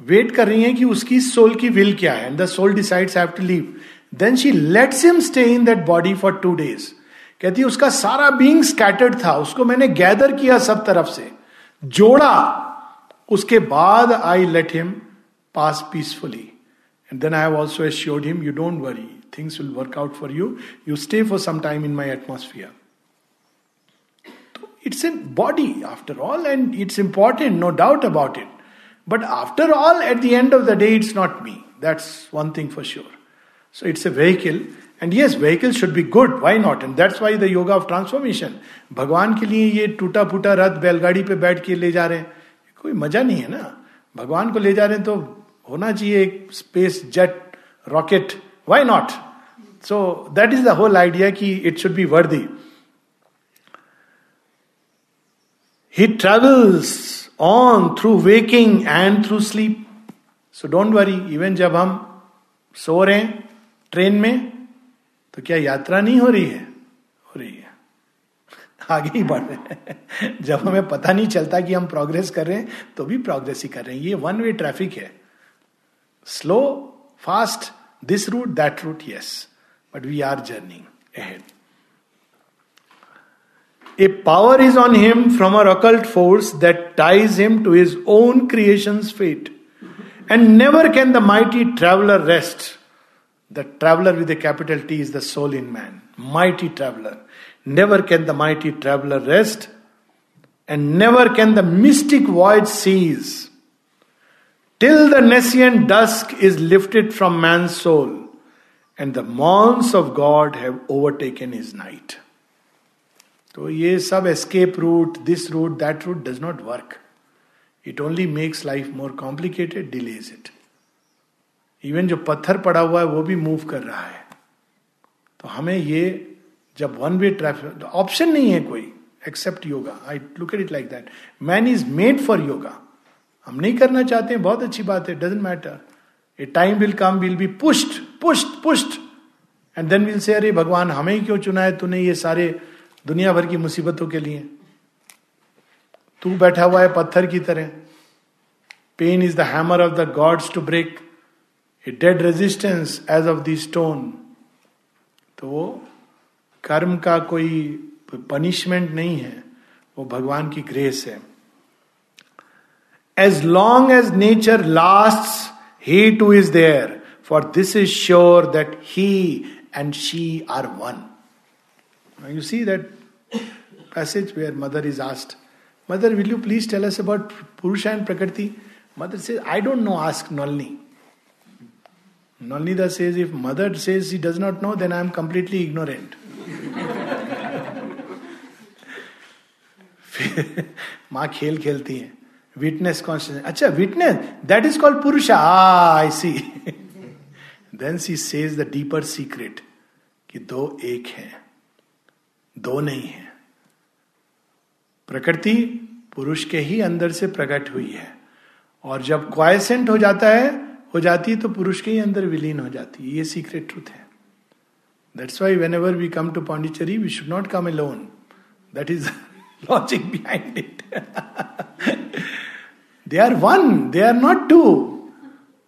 वेट कर रही है कि उसकी सोल की विल क्या है and the soul decides have to leave then she lets him stay in that body for two days कहती उसका सारा बींग स्कैटर्ड था उसको मैंने गैदर किया सब तरफ़ से जोड़ा उसके बाद I let him pass peacefully and then I also assured him you don't worry things will work out for you you stay for some time in my atmosphere it's a body after all, and it's important, no doubt about it. But after all, at the end of the day, it's not me. That's one thing for sure. So it's a vehicle. And yes vehicle should be good why not and that's why the yoga of transformation भगवान के लिए ये टूटा फूटा रथ बैलगाड़ी पे बैठ के ले जा रहे हैं कोई मज़ा नहीं है ना भगवान को ले जा रहे हैं तो होना चाहिए एक space jet rocket why not so that is the whole idea कि it should be worthy he travels on through waking and through sleep so don't worry even जब हम सो रहे हैं ट्रेन में तो क्या यात्रा नहीं हो रही है? हो रही है। आगे ही बढ़ रहे हैं। जब हमें पता नहीं चलता कि हम प्रोग्रेस कर रहे हैं तो भी प्रोग्रेस ही कर रहे हैं। ये वन वे ट्रैफ़िक है। Slow fast this route that route yes but we are journeying ahead A power is on him from an occult force that ties him to his own creation's fate. And never can the mighty traveler rest. The traveler with a capital T is the soul in man. Mighty traveler. Never can the mighty traveler rest, and never can the mystic void cease till the nescient dusk is lifted from man's soul and the morns of God have overtaken his night. तो ये सब escape route, this route, that route does not work. It only makes life more complicated, delays it. Even जो पत्थर पड़ा हुआ है वो भी मूव कर रहा है। तो हमें ये जब वन वे ट्रैफ़िक ऑप्शन नहीं है कोई except yoga I look at it like that man is made for yoga हम नहीं करना चाहते हैं बहुत अच्छी बात है doesn't matter a time will come will be pushed pushed pushed and then will say अरे भगवान हमें क्यों चुना है? तूने ये सारे दुनिया भर की मुसीबतों के लिए। तू बैठा हुआ है पत्थर की तरह। Pain is the hammer of the gods to break a dead resistance as of the stone तो वो कर्म का कोई पनिशमेंट नहीं है। वो भगवान की ग्रेस है। As long as nature last he too is there for this is sure that he and she are one you see that passage where mother is asked mother will you please tell us about Purusha and Prakriti mother say I don't know ask Nolini Nalnida says, if mother says she does not know, then I am completely ignorant. माँ खेल खेलती है। विटनेस कॉन्शियस अच्छा witness that is called Purusha I see then she says the deeper secret कि दो एक है। दो नहीं है। प्रकृति पुरुष के ही अंदर से प्रकट हुई है। और जब क्वाइसेंट हो जाता है, हो जाती है तो पुरुष के ही अंदर विलीन हो जाती है। ये सीक्रेट ट्रूथ है। That's why whenever we come to Pondicherry we should not come alone that is logic behind it they are one they are not two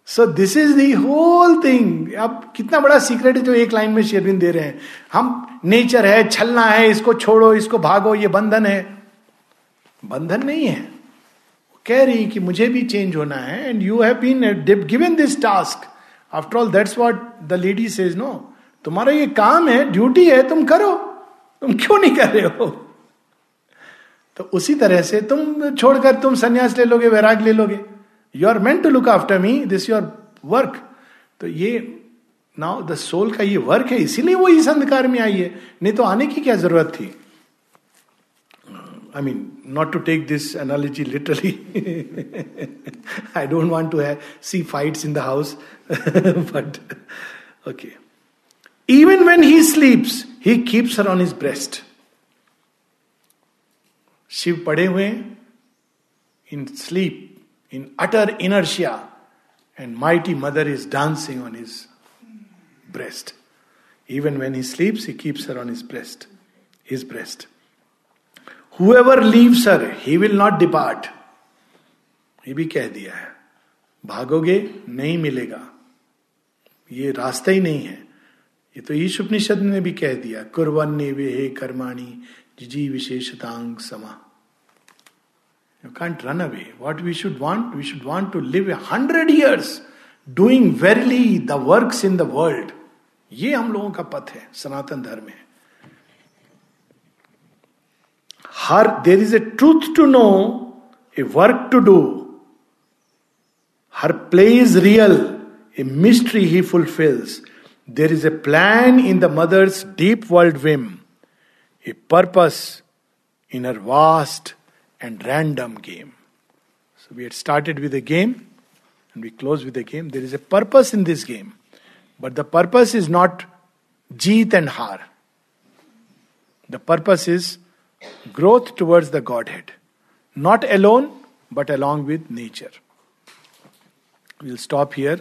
so this is the whole thing अब कितना बड़ा सीक्रेट है जो एक लाइन में शेरविन दे रहे हैं। हम नेचर है, छलना है, इसको छोड़ो, इसको भागो, ये बंधन है। बंधन नहीं है। कह रही कि मुझे भी चेंज होना है and you have been given this task after all that's what the lady says no तुम्हारा ये काम है ड्यूटी है, तुम करो। तुम क्यों नहीं कर रहे हो? तो उसी तरह से तुम छोड़कर तुम संन्यास ले लोगे, वैराग ले लोगे। You are meant to look after me this your work तो ये नाउ द सोल का ये वर्क है, इसीलिए वो इस अंधकार में आई है। नहीं तो आने की क्या ज़रूरत थी? I mean not to take this analogy literally I don't want to have see fight in the house but okay even when he sleeps he keeps on his breast Shiva पड़े हुए in sleep in utter inertia, and mighty mother is dancing on his breast. Even when he sleeps, he keeps her on his breast, his breast. However leave sir he will not depart ये भी कह दिया है भागोगे नहीं मिलेगा ये रास्ता ही नहीं है ये तो ईश उपनिषद ने भी कह दिया कुरवन वे हे कर्माणी जिजी विशेषतांग समा you can't run away what we should want we should want to live a hundred years doing verily the work in the world ये हम लोगों का पथ है सनातन धर्म है her there is a truth to know, a work to do. Her play is real, a mystery he fulfills. There is a plan in the mother's deep world whim, a purpose in her vast and random game. So we had started with a game and we close with a game. There is a purpose in this game, but the purpose is not Jeet and Har. The purpose is growth towards the Godhead. Not alone, but along with nature. We'll stop here.